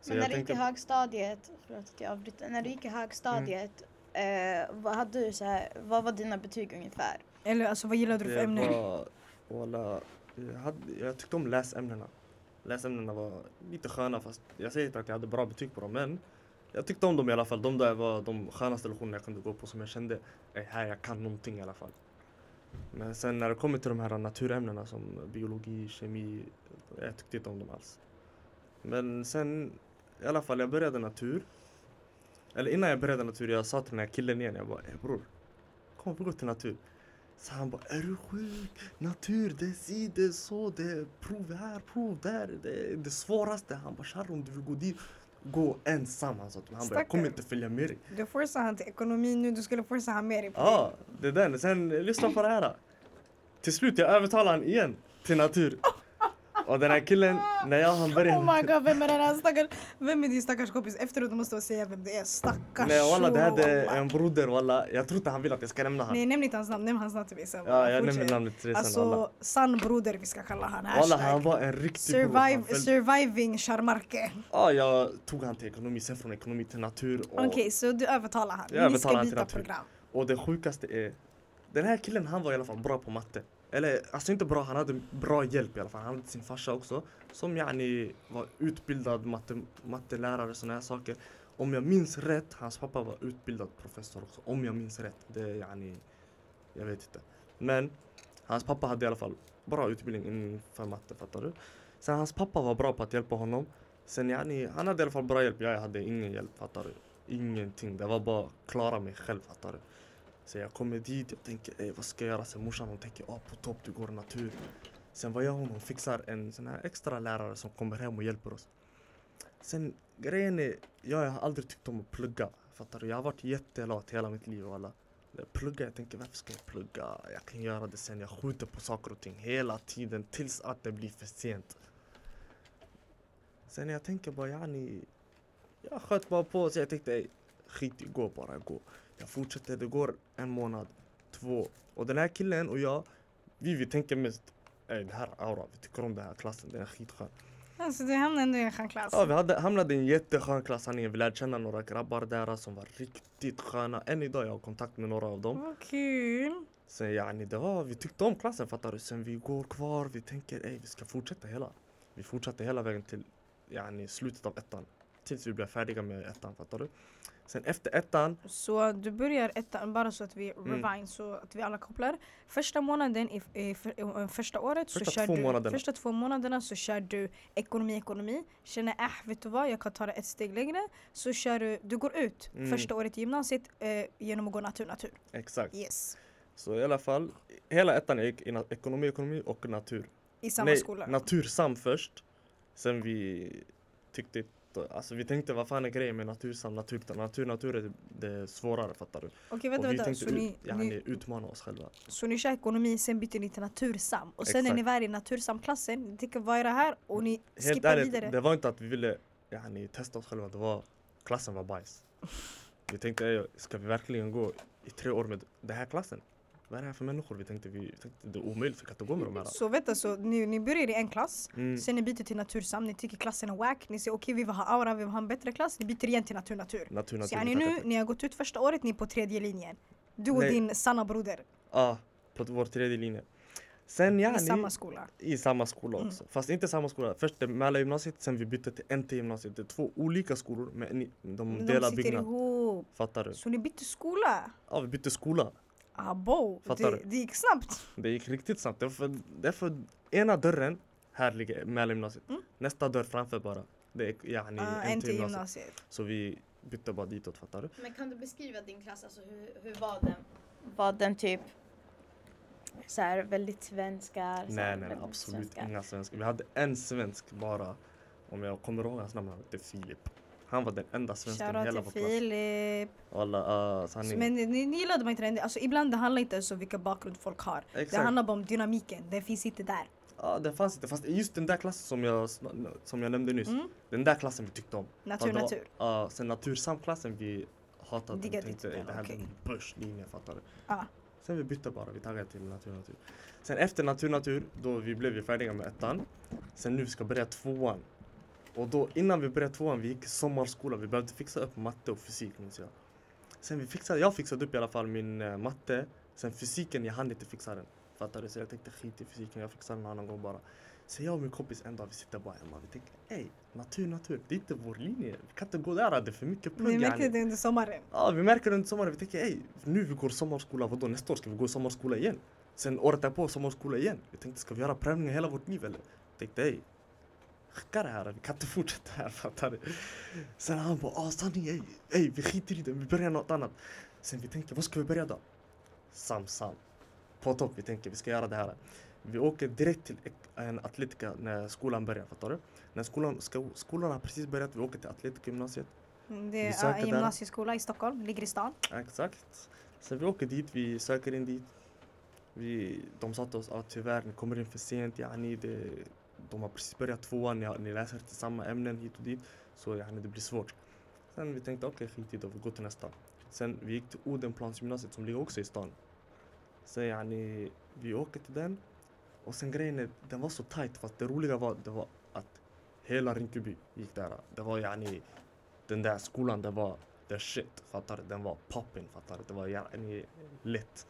Så Men när du gick i högstadiet, förlåt att jag avbryter, när du gick i högstadiet, eh, vad hade du så här, vad var dina betyg ungefär? Eller alltså vad gillade du för det ämnen? var, jag, hade, jag tyckte om läsämnena. Läsämnena var lite sköna fast jag säger inte att jag hade bra betyg på dem men jag tyckte om dem i alla fall. De där var de skönaste lektionerna jag kunde gå på som jag kände, här jag kan någonting i alla fall. Men sen när det kommer till de här naturämnena som biologi, kemi, jag tyckte inte om dem alls. Men sen i alla fall, jag började natur. Eller innan jag började natur, jag sa till den här killen igen, jag bara "Ey, bror, kom vi går till natur. Så han bara, är du sjuk? Natur, det är si, det är så, det är prov här, prov där, det är det svåraste. Han bara, Charro om du vill gå dit, gå ensam. Han sa till mig, han bara, jag kommer inte följa med dig. Du forcear han till ekonomi nu, du skulle forca han med dig Ja, det är den. Sen, lyssna på det här. Till slut, jag övertalar han igen till natur. Och den här killen, när jag han började... Oh my god, vem är den här stackars... Vem är din stackars kompis? Efteråt måste du säga vem det är. Stackars Nej walla, det hade wallah. en broder walla. Jag tror inte han vill att jag ska nämna han. Nej, nämn inte hans namn. Nämn hans namn till mig sen. Ja, jag nämner namnet till dig sen walla. Alltså, sann broder vi ska kalla han. Walla, han var en riktig bror. Survive, följde- surviving Sharmarke. Ja, jag tog han till ekonomi, sen från ekonomi till natur. Och, Okej, så du övertalar han. Jag övertalar han till natur. program. och det sjukaste är, den här killen han var i alla fall bra på matte. Eller alltså inte bra, han hade bra hjälp i alla fall. Han hade sin farsa också. Som yani var utbildad matte, mattelärare och såna här saker. Om jag minns rätt, hans pappa var utbildad professor också. Om jag minns rätt. Det är yani, jag vet inte. Men hans pappa hade i alla fall bra utbildning inför matte, fattar du? Sen hans pappa var bra på att hjälpa honom. Sen yani, han hade i alla fall bra hjälp. Jag hade ingen hjälp, fattar du? Ingenting. Det var bara klara mig själv, fattar du? Så jag kommer dit, jag tänker vad ska jag göra? Sen morsan hon tänker ah, på topp, du går natur. Sen vad gör hon? Hon fixar en sån här extra lärare som kommer hem och hjälper oss. Sen grejen är, jag har aldrig tyckt om att plugga. Fattar du? Jag har varit jättelat hela mitt liv och alla. Plugga, jag tänker varför ska jag plugga? Jag kan göra det sen. Jag skjuter på saker och ting hela tiden tills att det blir för sent. Sen jag tänker bara yani, jag sköt bara på så jag tänkte ey, skit i, gå bara, gå. Jag fortsätter, det går en månad, två. Och den här killen och jag, vi, vi tänker mest Ey, det här är aura, vi tycker om den här klassen, den är skitskön. Alltså du hamnade ändå i en skön klass. Ja, vi hade, hamnade i en jätteskön klass, sanningen. Vi lärde känna några grabbar där som var riktigt sköna. Än idag jag har kontakt med några av dem. Vad kul. Sen yani, det var, vi tyckte om klassen fattar du. Sen vi går kvar, vi tänker ey, vi ska fortsätta hela. Vi fortsatte hela vägen till yani, slutet av ettan. Tills vi blev färdiga med ettan, fattar du? Sen efter ettan, Så du börjar ettan, bara så att vi Mm. rewind, så att vi alla kopplar. Första månaden i, i, för, i, första året så Första kör två du, månaderna. första två månaderna så kör du ekonomi, ekonomi. Känner äh, vet du vad, jag kan ta det ett steg längre. Så kör du, du går ut Mm. första året i gymnasiet eh, genom att gå natur, natur. exakt. Yes. Så i alla fall, hela ettan jag gick i ekonomi, ekonomi och natur. I samma Nej, skola. natursam först. Sen vi tyckte Alltså vi tänkte vad fan är grejen med natursam, natur, natur, natur är det svårare fattar du? Okej vänta, och vi vänta. tänkte Så ni, ut, ni, utmana oss själva. så ni kör ekonomi, sen byter ni till natursam. Och sen när Exakt. ni väl är i natursamklassen, ni tänker vad är det här? Och ni Helt skippar ärligt, vidare. det var inte att vi ville yani, testa oss själva, det var klassen var bajs. Vi tänkte, "Ey, ska vi verkligen gå i tre år med den här klassen? Vad är det här för människor? Vi tänkte, vi tänkte det är omöjligt, inte gå med de här. Så vänta, så ni, ni börjar i en klass, Mm. sen ni byter till natursam, ni tycker klassen är wack, ni säger okej vi vill ha aura, vi vill ha en bättre klass, ni byter igen till natur, natur. Natur, natur. Så vi nu, för- ni har gått ut första året, ni är på tredje linjen. Du och Nej. din sanna broder Ja, på vår tredje linje. Sen i yani, samma skola. i samma skola Mm. också. Fast inte samma skola. Först det Mälargymnasiet, sen vi bytte till NT-gymnasiet. Det är två olika skolor men ni- de De delar sitter byggnad. ihop. Fattar du? Så ni bytte skola? Ja, vi bytte skola. Abo, Fattar det, det gick snabbt. Det gick riktigt snabbt. Det är för, det är för ena dörren, här ligger Mälargymnasiet. Mm. Nästa dörr framför bara. Det är yani Uh, NT-gymnasiet. gymnasiet. Så vi bytte bara ditåt, fattar du? Men kan du beskriva din klass, alltså hur, hur var den? Var den typ så här väldigt svenskar? Nej, nej, väldigt absolut svenskar? inga svenskar. Vi hade en svensk bara. Om jag kommer ihåg hans namn, han hette Filip. Han var den enda svensken i hela Shoutout vår till klass. Filip. Alla, uh, sanning. Men ni, ni gillade mig inte den. Alltså, ibland det handlar inte ens om vilka bakgrund folk har. Det Exakt. handlar bara om dynamiken, den finns inte där. Ja, det fanns inte. Fast just den där klassen som jag, som jag nämnde nyss. Mm. Den där klassen vi tyckte om. Natur, Ja, det var- natur. Ja, sen natursamklassen vi hatade. Vi Diggade tänkte inte "Ey, det den, här okej. är en börslinje, fattar du? Ja. Sen vi bytte bara, vi taggade till natur, natur. Sen efter natur, natur, då vi blev vi färdiga med ettan. Sen nu vi ska börja tvåan. Och då innan vi började tvåan, vi gick sommarskola. Vi behövde fixa upp matte och fysik minns jag. Sen vi fixade, jag fixade upp i alla fall min eh, matte. Sen fysiken, jag hann inte fixa den. Fattar du? Så jag tänkte skit i fysiken, jag fixar den en annan gång bara. Så jag och min kompis en dag, vi sitter bara hemma. Vi tänker, ey, natur, natur, det är inte vår linje. Vi kan inte gå där, det är för mycket plugg. Ni yani." märkte det under sommaren. Ja, vi märker under sommaren. Vi tänker, ey, nu vi går sommarskola, vadå nästa år ska vi gå sommarskola igen? Sen året därpå sommarskola igen. Vi tänkte, ska vi göra prövningar hela vårt liv eller? Tänkte, ey, skicka det här, vi kan inte fortsätta här, fattar du? Sen han bara, ah sanning, ey, ey, vi skiter i det, vi börjar något annat. Sen vi tänker, vad ska vi börja då? Sam, sam. På topp, vi tänker, vi ska göra det här. Vi åker direkt till en atletika när skolan börjar, fattar du? När skolan, ska, skolan har precis börjat, vi åker till atletikagymnasiet. Det Vi är en gymnasieskola i Stockholm, ligger i stan. Exakt. Så vi åker dit, vi söker in dit. Vi, de sa till oss att tyvärr, ni kommer in för sent. Yani, det, de har precis börjat tvåan, ni, ni läser till samma ämnen hit och dit. Så ja, det blir svårt. Sen vi tänkte okej, skit i det, vi går till nästa. Sen vi gick till Odenplansgymnasiet som ligger också i stan. Så ni, vi åker till den. Och sen grejen är, den var så tight. Fast det roliga var, det var att hela Rinkeby gick där. Det var yani, den där skolan, det var the shit. Fattar du? Den var poppin. Fattar du? Det var yani lätt.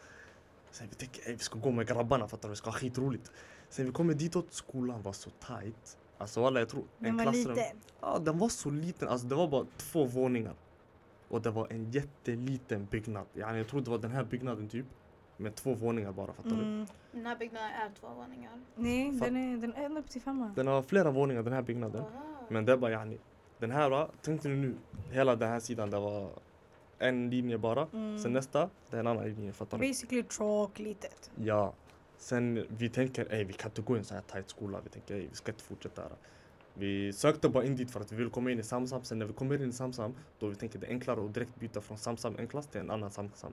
Sen vi tänker, ey, vi ska gå med grabbarna. Fattar du? Vi ska ha skitroligt. Sen vi kommer ditåt, skolan var så tight. Alltså alla jag tror, Den var liten. Ja, den var så liten. Alltså det var bara två våningar. Och det var en jätteliten byggnad. Yani, jag tror det var den här byggnaden typ. Med två våningar bara, fattar du? Mm. Den här byggnaden är två våningar. Nej, den är, den är ända upp till femman. Den har flera våningar den här byggnaden. Aha. Men det är bara yani. Den här, va, tänkte du nu, hela den här sidan det var en linje bara. Mm. Sen nästa, det är en annan linje, fattar du? Basically tråk litet. Ja. Sen vi tänker, ey vi kan inte gå i en sån här tight skola. Vi tänker, ey vi ska inte fortsätta här. Vi sökte bara in dit för att vi ville komma in i Samsam. Sen när vi kommer in i Samsam, då vi tänker det är enklare att direkt byta från Samsam en klass till en annan Samsam.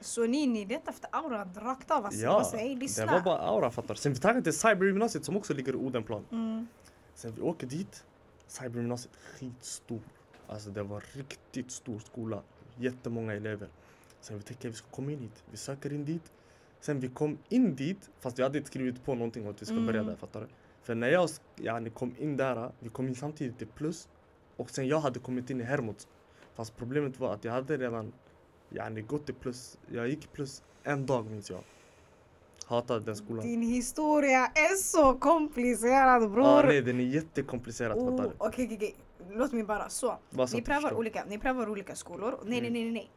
Så ni, ni letar efter aura rakt av alltså? Ja, Bara säger, "Ey, Det var bara aura, fattar du? Sen vi taggade till Cybergymnasiet som också ligger i Odenplan. Mm. Sen vi åker dit, Cybergymnasiet skitstor. Alltså det var riktigt stor skola. Jättemånga elever. Sen vi tänker vi ska komma in hit. Vi söker in dit. Sen vi kom in dit, fast vi hade inte skrivit på någonting om att vi ska börja Mm. där, fattar du? För när jag yani, kom in där, vi kom in samtidigt till plus. Och sen jag hade kommit in i Hermods. Fast problemet var att jag hade redan yani, gått till plus. Jag gick plus en dag minns jag. Hatade den skolan. Din historia är så komplicerad bror. nej den är jättekomplicerad fattar Oh, du? Okej, okej, okej. Låt mig bara. Så. Bara Ni prövar, olika, ni prövar olika skolor. Nej, nej, Mm. nej, nej, nej.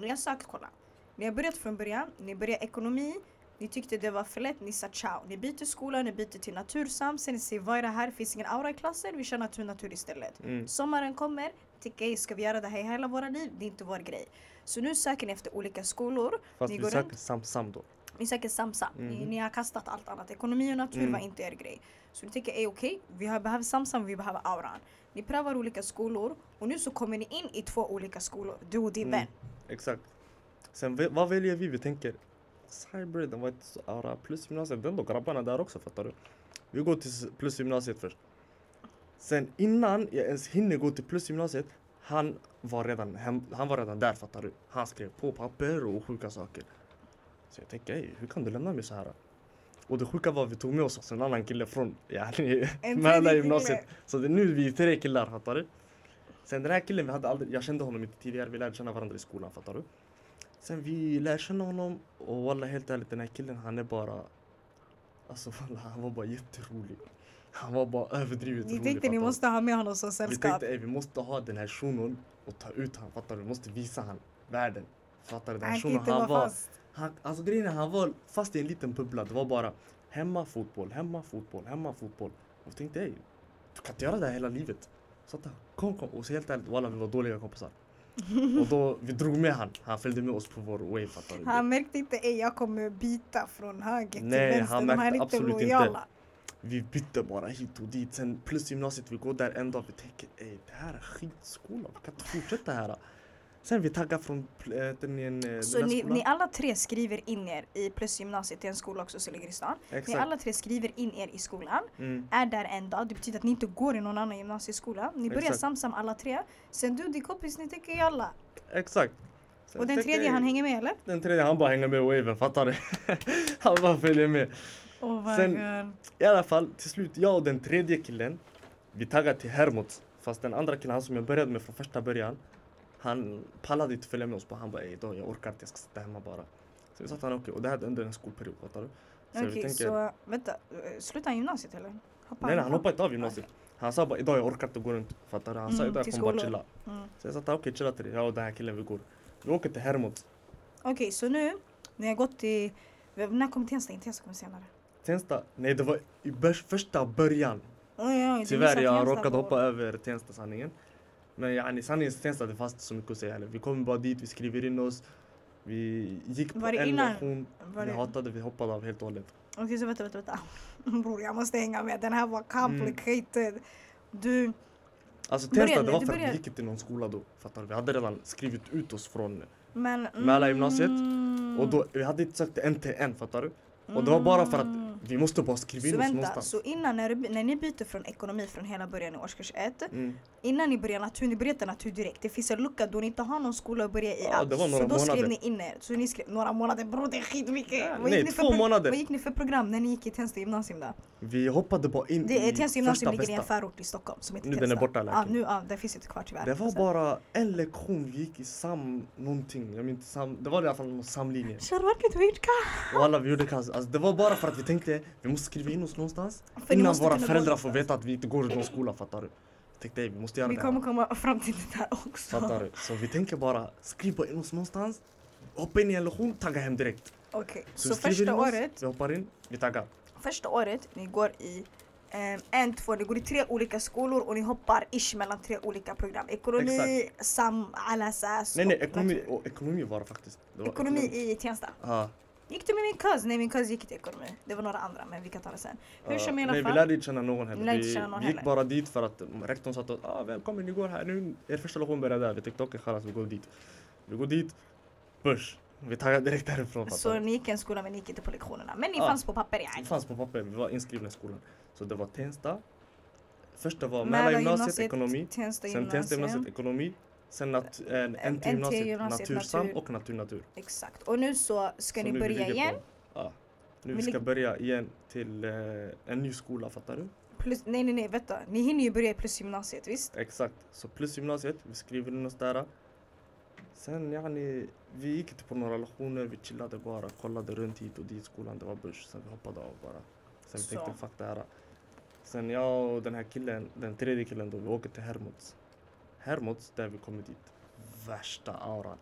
Ni har sökt, kolla. Ni har börjat från början. Ni börjar ekonomi. Ni tyckte det var för lätt. Ni sa ciao. Ni byter skola, ni byter till natursam. Sen ni säger vad är det här? Finns ingen aura i klassen. Vi kör natur, natur istället. Mm. Sommaren kommer. Tycker "Ey, ska vi göra det här hela våra liv? Det är inte vår grej. Så nu söker ni efter olika skolor. Fast Ni vi går söker runt. sam, sam då. Ni söker samsam. Ni, Mhm. ni har kastat allt annat. Ekonomi och natur Mm. var inte er grej. Så ni tänker, är okej, vi har, behöver samsam, vi behöver auran. Ni prövar olika skolor och nu så kommer ni in i två olika skolor. Du och din Mm. vän. Exakt. Sen vad väljer vi? Vi tänker Cyber, den var inte så aura. Plus gymnasiet, den då grabbarna där också fattar du? Vi går till s- plus gymnasiet först. Sen innan jag ens hinner gå till plus gymnasiet, han var redan, hem, han var redan där fattar du? Han skrev på papper och sjuka saker. Så jag tänker, ey, hur kan du lämna mig så här? Och det sjuka var att vi tog med oss också en annan kille från yani, En Mäla tredje gymnasiet. Så det är nu vi är tre killar, fattar du? Sen den här killen, vi hade aldrig, jag kände honom inte tidigare, vi lärde känna varandra i skolan, fattar du? Sen vi lärde känna honom och walla helt ärligt den här killen han är bara Alltså walla han var bara jätterolig. Han var bara överdrivet Ni rolig. tänkte ni fattar du? måste ha med honom som Vi sällskap. tänkte ey, vi måste ha den här shunon och ta ut han, fattar du? Vi måste visa han världen. Fattar du? Den här shunon han var fast. Han, alltså grejen är, han var fast i en liten bubbla. Det var bara hemma fotboll, hemma fotboll, hemma fotboll. Och jag tänkte ey, du kan inte göra det här hela livet. Så att, kom kom. Och så helt ärligt, walla vi var dåliga kompisar. och då, vi drog med han. Han följde med oss på vår wave fattar du. Han märkte inte, ej jag kommer byta från höger till Nej, vänster. han De här är märkte inte absolut inte. lojala. Vi bytte bara hit och dit. Sen plus gymnasiet, vi går där en dag. Vi tänker ey, det här är skitskola. Vi kan inte fortsätta här. Sen vi taggar från äh, Så ni, ni alla tre skriver in er i plusgymnasiet, det är en skola också som ligger i stan. Ni Exakt. alla tre skriver in er i skolan. Mm. är där en dag. Det betyder att ni inte går i någon annan gymnasieskola. Ni börjar Exakt. samsam alla tre. Sen du och din kompis, ni tänker jalla. Exakt. Sen Och den tredje han hänger med eller? Den tredje han bara hänger med waven, fattar du? han bara följer med. Oh Sen- god. I alla fall, till slut, jag och den tredje killen, vi taggade till Hermods. Fast den andra killen, han som jag började med från första början, han pallade inte följa med oss. På. Han bara, då, jag orkar inte, jag ska sitta hemma bara. Så vi sa till honom, okej, och det här under en skolperiod, fattar du? Så Okej, vi tänker, så vänta. Slutar han gymnasiet eller? Hoppar nej nej, han hoppade inte av gymnasiet. Han sa bara, idag jag orkar inte gå runt, fattar du? Han sa, Mm, idag jag till kommer bara skolor. chilla. Mm. Så jag sa, okej chilla till dig, jag och den här killen vi går. Vi åker till Hermods. Okej, så nu när jag gått i... När kom Tensta in? Tensta kommer senare. Tensta, nej det var i börs, första början. Oj, oj, du Tyvärr, missade jag Tensta råkade på- hoppa över Tensta sanningen. Men yani, sanningens Tensta, det fanns inte så mycket att säga. Vi kom bara dit, vi skriver in oss. Vi gick på en innan? lektion. Var Vi det- hatade, vi hoppade av helt och hållet. Okej, så vänta, vänta, vänta. Bror, jag måste hänga med. Den här var Mm. complicated. Du, Alltså Tensta, det var för att vi gick inte till någon skola då. Fattar du? Vi hade redan skrivit ut oss från... men... Mälargymnasiet. Mm. Och då, vi hade inte sökt en till en, fattar du? Och det var bara för att Mm. Vi måste bara skriva in Så oss vänta, någonstans. så innan när, du, när ni byter från ekonomi från hela början i årskurs ett Mm. Innan ni börjar natur, ni börjar inte natur direkt. Det finns en lucka då ni inte har någon skola att börja i Ja, alls. så då skrev månader. ni in er. Så ni skrev några månader, bror det är skitmycket! Ja, Vad nej, två månader. Vad gick ni för program när ni gick i Tensta gymnasium då? Vi hoppade bara in Det, i Tensta gymnasium ligger i en förort i Stockholm som heter Nu Tensta. den är borta, Ja, läkaren. nu, ja, det finns inte kvar tyvärr. Det var bara en lektion, vi gick i sam någonting. Jag minns sam, det var i alla fall någon samlinje. Sharwarket Wejka! Och alla vi gjorde kaos. Alltså, det var bara för att vi tänkte vi måste skriva in oss någonstans. För innan våra föräldrar får veta att vi inte går i någon skola, fattar du? Tänkte vi måste göra Vi det kommer komma fram till det där också. Fattar du? Så vi tänker bara skriva in oss någonstans. Hoppa in i en lektion, tagga hem direkt. Okej, Så, så, skriver första oss, året, vi hoppar in, vi taggar. första året ni går i eh, en, två, ni går i tre olika skolor och ni hoppar ish mellan tre olika program. Ekonomi, sam, alasas Nej nej, ekonomi, och ekonomi var det faktiskt. Det var Ekonomi i Tensta. Ja. Gick du med min cuz? Nej min cuz gick inte ekonomi. Det var några andra men vi kan ta det sen. Hur som i alla Nej vi lärde inte känna någon heller. Vi, vi gick heller. bara dit för att rektorn sa oss ah, välkommen ni går här nu. Er första lektion börjar där. Vi tänkte okej okay, vi går dit. Vi går dit. Börs. Vi taggar direkt därifrån. Så ni gick i en skola men ni gick inte på lektionerna. Men ni Ja. fanns på papper. Det fanns på papper, vi var inskrivna i skolan. Så det var Tensta. Första var Mälargymnasiet, ekonomi. Tensta Sen Tensta gymnasiet ekonomi. Sen nat, äh, NT NT gymnasiet gymnasiet, natursam natur. och natur natur. Exakt. Och nu så ska Så ni börja igen. På, ja. Nu Vi ska börja igen till eh, en ny skola, fattar du? Plus, nej nej nej vänta. Ni hinner ju börja i plusgymnasiet visst? Exakt. Så plus gymnasiet, vi skriver in oss där. Sen yani, vi gick inte på några lektioner, vi chillade bara, kollade runt hit och dit, skolan det var börs. Sen vi hoppade av bara. Sen vi Så. tänkte fuck det här. Sen jag och den här killen, den tredje killen då, vi åker till Hermods. Hermods, där vi kommer dit. Värsta auran.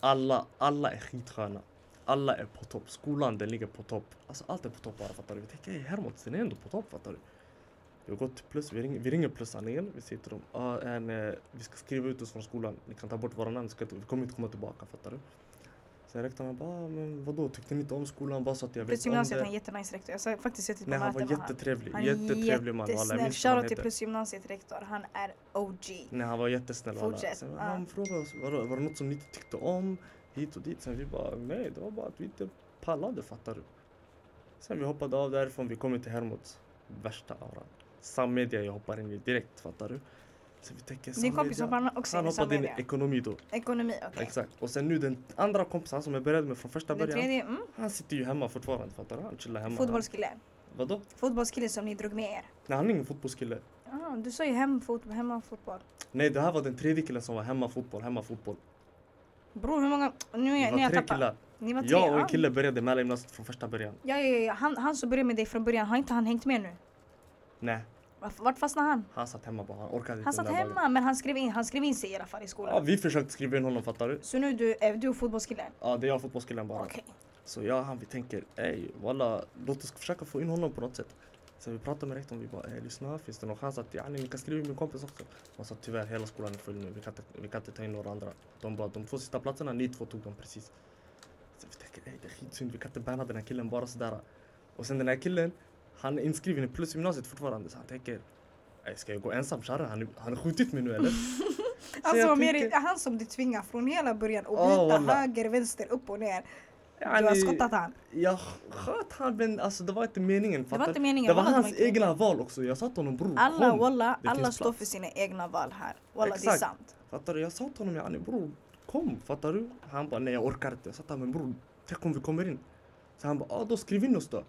Alla, alla är skitsköna. Alla är på topp. Skolan den ligger på topp. Alltså allt är på topp bara fattar du. Vi tänker, hey, Hermods den är ändå på topp fattar du. Vi har gått till plus, vi ringer, vi ringer plussaneringen. Vi säger till dem, ah, en, eh, vi ska skriva ut oss från skolan. Ni kan ta bort våra namn, vi kommer inte komma tillbaka fattar du. Sen rektorn bara, ah, men vadå tyckte ni inte om skolan? Bara så att jag vet om gymnasiet det. är jättenice rektor. Jag har faktiskt suttit på Nej han var jättetrevlig, Han jättetrevlig man. walla. Jag minns Shoutout till. Plusgymnasiet rektor. Han är OG. Nej han var jättesnäll. Fortsätt, Sen. Han frågade oss, var, var det något som ni inte tyckte om? Hit och dit. Sen vi bara, nej det var bara att vi inte pallade fattar du. Sen vi hoppade av därifrån, vi kom till Hermods. Värsta auran. Sammedia jag hoppar in i direkt fattar du. Så vi tänker Din kompis hoppar också Han in i hoppade i sammedia. ekonomi då. Ekonomi, okej. Exakt. Och sen nu den andra kompisen som jag började med från första början. tredje, mm, Han sitter ju hemma fortfarande fattar du. Han chillar hemma. fotbollskille. Vadå? Fotbollskille som ni drog med er. Nej han är ingen fotbollskille. Ah, du sa ju hemfot, hemmafotboll. Nej det här var den tredje killen som var hemma fotboll, hemma fotboll. Bror hur många, nu är jag, var tre tappad. killar. Ni var tre? Jag och en kille började mellangymnasiet från första början. Ja, ja, ja. Han, han som började med dig från början, har inte han hängt med nu? Nej, Vart, fastnade han? han satt hemma bara. Han orkade inte Han satt där dagen. hemma men han skrev, in, han skrev in sig i alla fall i Ja, skolan. vi försökte skriva in honom fattar du. Så nu du, är du fotbollskillen? Ja, det är jag fotbollskillen bara. Okej. Så jag och han vi tänker, ey walla, låt oss försöka få in honom på något sätt. Sen vi pratade med rektorn, vi bara, ey lyssna, finns det någon chans att yani, ni kan skriva in min kompis också? Han sa tyvärr, hela skolan är full nu, vi kan inte, vi kan inte ta in några andra. De bara, de två sista platserna, ni två tog dem precis. Så vi tänker, ey det är skitsynd, vi kan inte banna den här killen bara sådär. Och sen den här killen, han är inskriven i plusgymnasiet fortfarande, så han tänker, ey ska jag gå ensam Sharre? Han, är- har skjutit mig nu eller? Alltså mer, tänker- han som du tvingar från hela början och byta wallah. höger, vänster, upp och ner. Du har Yani, skottat han. Jag sköt han men alltså det var inte meningen. Det var inte meningen. Det var hans inte egna meningen. val också. Jag sa till honom bror Alla, kom. walla, det alla står plats. för sina egna val här. Walla det är Exakt. sant. Fattar du? Jag sa till honom yani bror kom. Fattar du? Han bara nej jag orkar inte. Jag sa till honom bror tänk om vi kommer in. Så han bara ah, då skriv in oss då.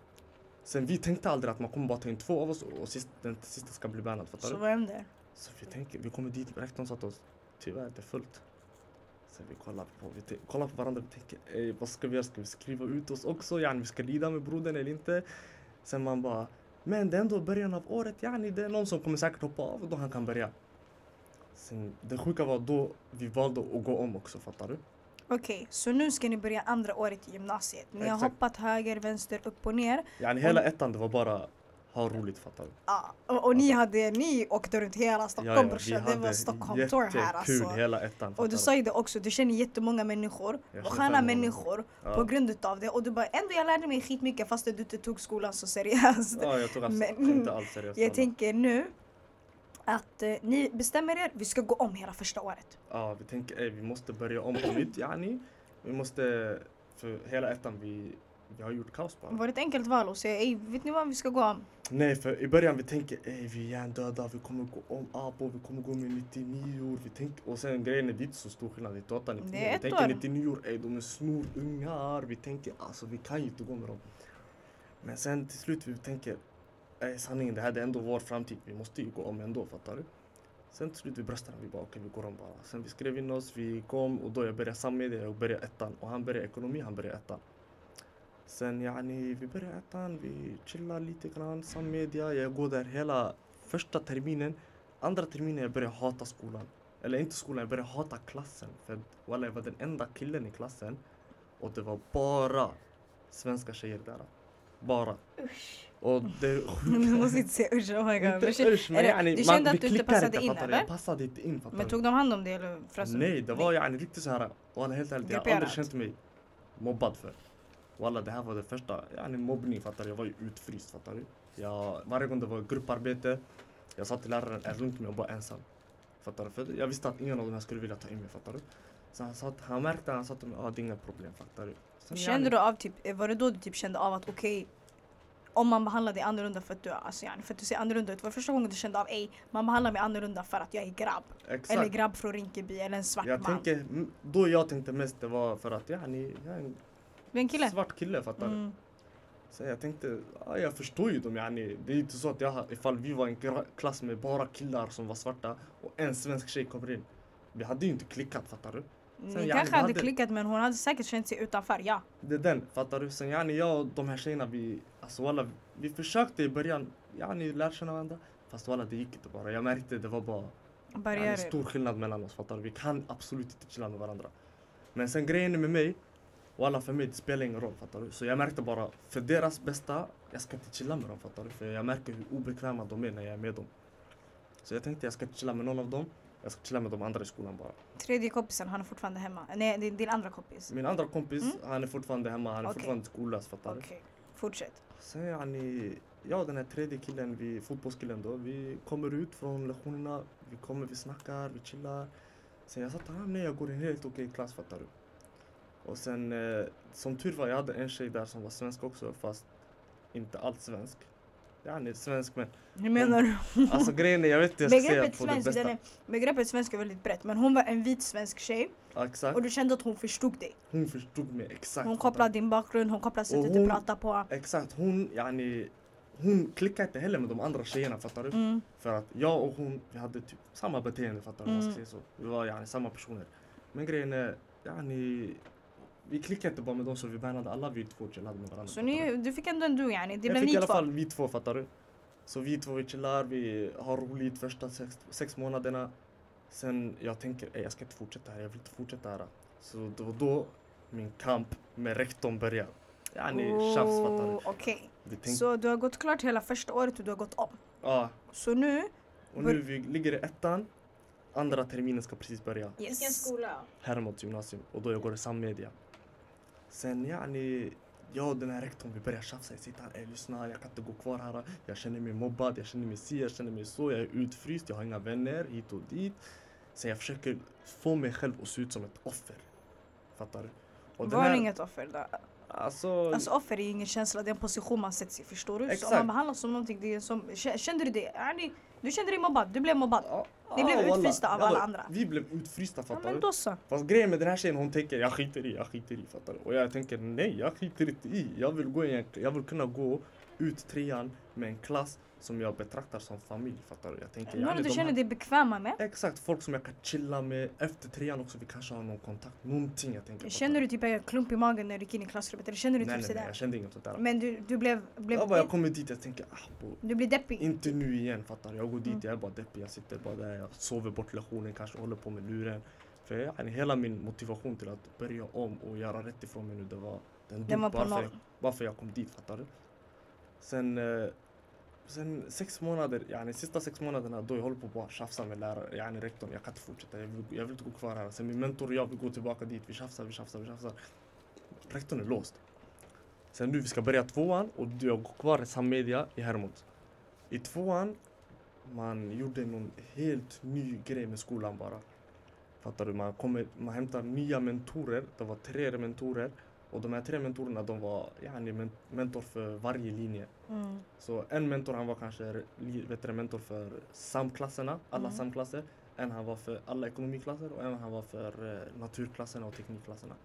Sen vi tänkte aldrig att man kommer bara ta in två av oss och sist, den sista ska bli bannad. Fattar Så du? vad hände? Så vi tänker, vi kommer dit, rektorn sa till oss tyvärr det är fullt. Sen vi kollar på, vi kollar på varandra och tänker Ey, vad ska vi göra? Ska vi skriva ut oss också? Yani, vi ska lida med brodern eller inte? Sen man bara men det är ändå början av året, yani, det är någon som kommer säkert hoppa av och då han kan börja. Sen, det sjuka var då vi valde att gå om också, fattar du? Okej, så nu ska ni börja andra året i gymnasiet. Ni har Exakt. hoppat höger, vänster, upp och ner. Yani, hela ettan det var bara ha roligt, fattar du? Ja, och, och ni, hade, ni åkte runt hela Stockholm brorsan. Det var Stockholm tour här jättekul alltså. hela ettan. Och du sa ju det också, du känner jättemånga människor. Jag Och känner sköna många människor Ja. på grund utav det. Och du bara, ändå jag lärde mig skitmycket fast du inte tog skolan så seriöst. Ja, jag tog alltså Men- inte alls seriöst. Jag tänker nu att eh, ni bestämmer er, vi ska gå om hela första året. Ja, vi tänker ey, vi måste börja om på nytt yani. Vi måste, för hela ettan vi, vi har gjort kaos bara. Var det ett enkelt val och säga, ey vet ni vad, vi ska gå om. Nej, för i början vi tänker ey, vi är hjärndöda, vi kommer gå om abo, vi kommer gå med 99 år. Vi tänker, och sen grejen är det är inte så stor skillnad, 98, 99. Det är Vi ett tänker år. 99 år, ey de är snorungar. Vi tänker alltså vi kan ju inte gå med dem. Men sen till slut vi tänker, ey sanningen det här är ändå vår framtid. Vi måste ju gå om ändå, fattar du? Sen till slut vi bröstade vi bara okej vi går om bara. Sen vi skrev in oss, vi kom och då jag började sammedia, jag började ettan. Och han började ekonomi, han började ettan. Sen yani, vi började ettan, vi chillar lite grann, sammedia. Jag går där hela första terminen. Andra terminen jag började hata skolan. Eller inte skolan, jag började hata klassen. För walla, jag var den enda killen i klassen. Och det var bara svenska tjejer där. Bara. Och det Du måste inte säga usch, oh my god. inte Men- usch, men yani, du man- kände vi att du inte passade in eller? Jag passade inte in fattar Men tog de hand om det eller frös? Nej, det var yani riktigt så här. Walla helt ärligt, jag har aldrig känt mig mobbad för. Walla det här var det första, yani mobbning fattar du? Jag var ju utfryst fattar du? Jag, varje gång det var grupparbete, jag sa till läraren, är det lugnt om jag bara ensam? Fattar du? För jag visste att ingen av dem här skulle vilja ta in mig, fattar du? Så han, sa, att- han märkte, han sa till mig, ah, det är inga problem, fattar du? Kände du av typ, eh, var det då du typ kände av att okej om man behandlar dig annorlunda för att du, alltså, yani, för att du ser annorlunda ut. Var det första gången du kände av ej, man behandlar mig annorlunda för att jag är grabb? Exakt. Eller grabb från Rinkeby eller en svart jag man. tänker, då jag tänkte mest det var för att yani, jag är en är en kille? svart kille, fattar du? Mm. Så jag tänkte, ah, jag förstår ju dem yani. Det är inte så att jag, ifall vi var en klass med bara killar som var svarta och en svensk tjej kommer in. Vi hade ju inte klickat fattar du? Ni Sen, yani, kanske hade hade- klickat men hon hade säkert känt sig utanför, ja. Det är den, fattar du? Sen yani jag och de här tjejerna vi, alltså walla, vi försökte i början, yani lära känna varandra. Fast walla det gick inte bara. Jag märkte det var bara yani, Barriärer. stor skillnad mellan oss, fattar du? Vi kan absolut inte chilla med varandra. Men sen grejen med mig, walla för mig det spelar ingen roll, fattar du? Så jag märkte bara, för deras bästa, jag ska inte chilla med dem, fattar du? För jag märker hur obekväma de är när jag är med dem. Så jag tänkte jag ska inte chilla med någon av dem, jag ska chilla med de andra i skolan bara. Tredje kompisen, han är fortfarande hemma. Nej, din, din andra kompis. Min andra kompis, Mm. han är fortfarande hemma, han är Okej. fortfarande skollös, fattar du? Okej, fortsätt. Sen yani, jag och den här tredje killen, vi, fotbollskillen då, vi kommer ut från lektionerna, vi kommer, vi snackar, vi chillar. Sen jag sa till honom, nej jag går i en helt okej klass fattar du. Och sen, eh, som tur var, jag hade en tjej där som var svensk också, fast inte allt svensk. Yani svensk men, Hur menar du? alltså grejen är, jag vet inte, jag ska säga Begreppet på det svensk, bästa. den är, begreppet svensk är väldigt brett men hon var en vit svensk tjej exakt. och du kände att hon förstod dig. Hon förstod mig exakt. Hon kopplade din bakgrund, hon kopplade sättet du pratar på. Exakt, hon yani, hon klickade inte heller med de andra tjejerna fattar du? Mm. För att jag och hon, vi hade typ samma beteende fattar du vad jag ska Mm. säga så. Vi var yani samma personer. Men grejen är, yani, vi klickade inte bara med dem så vi bannade alla vi två chillade med varandra. Så ni, du? fick ändå en du yani, det jag blev fick ni i alla två. fall vi två fattar du. Så vi två vi chillar, vi har roligt första sex, sex månaderna. Sen jag tänker, "Ey, jag ska inte fortsätta här, jag vill inte fortsätta här. Så det var då min kamp med rektorn började. Yani tjafs fattar du. Oh, Okej, tänkte, så du har gått klart hela första året och du har gått om. ja. Så nu, Och nu vi ligger i ettan, andra terminen ska precis börja. Vilken yes. skola? Hermods gymnasium och då jag går i sammedia. Sen yani, jag och den här rektorn vi börjar tjafsa. Jag sitter här, "Ey, lyssna jag kan inte gå kvar här. Jag känner mig mobbad, jag känner mig si, jag känner mig så. Jag är utfryst, jag har inga vänner hit och dit. Så jag försöker få mig själv att se ut som ett offer. Fattar du? Och var här- inget offer där. Alltså, Alltså offer är ingen känsla, det är en position man sätts i. Förstår du? Så om Exakt. man behandlas som någonting, det är som, kä- kände du det? Yani, du kände dig mobbad, du blev mobbad. ja, Ni blev ja, utfrysta walla. av alla Ja, andra. Vi blev utfrysta Ja, fattar men du? då så. Fast grejen med den här tjejen, hon tänker jag skiter i, jag skiter i, fattar du? Och jag tänker nej, jag skiter inte i. Jag vill, gå jag vill kunna gå ut trean med en klass som jag betraktar som familj, fattar du? Jag tänker, yani, du känner här- dig bekväma med. Exakt, folk som jag kan chilla med. Efter trean också, vi kanske har någon kontakt, någonting jag tänker. Känner du typ en klump i magen när du gick in i klassrummet? Eller känner du Nej, typ nej, nej, sådär? jag kände inget sånt där. Men du, du blev, blev Jag bara, jag kommer dit, jag tänker ah, bo, du blir deppig. inte nu igen, fattar du? Jag går dit, Mm. jag är bara deppig, jag sitter bara där, jag sover bort lektionen, kanske håller på med luren. För yani, hela min motivation till att börja om och göra rätt ifrån mig nu, det var den Den var på bara, för jag, bara för jag kom dit, fattar du? Sen, eh, sen sex månader, yani, sista sex månaderna då jag håller på att bara tjafsa med lärare, yani rektorn, jag kan inte fortsätta, jag vill, jag vill inte gå kvar här. Sen min mentor och jag, vi går tillbaka dit, vi tjafsar, vi tjafsar, vi tjafsar. Rektorn är låst. Sen nu, vi ska börja tvåan och jag går kvar i sammedia i Hermods. I tvåan, man gjorde någon helt ny grej med skolan bara. Fattar du? Man, kommer, man hämtar nya mentorer. Det var tre mentorer. Och de här tre mentorerna de var yani, men, mentor för varje linje. Mm. Så en mentor han var kanske du, mentor för samklasserna, alla Mm. samklasser. En han var för alla ekonomiklasser och en han var för eh, naturklasserna och teknikklasserna.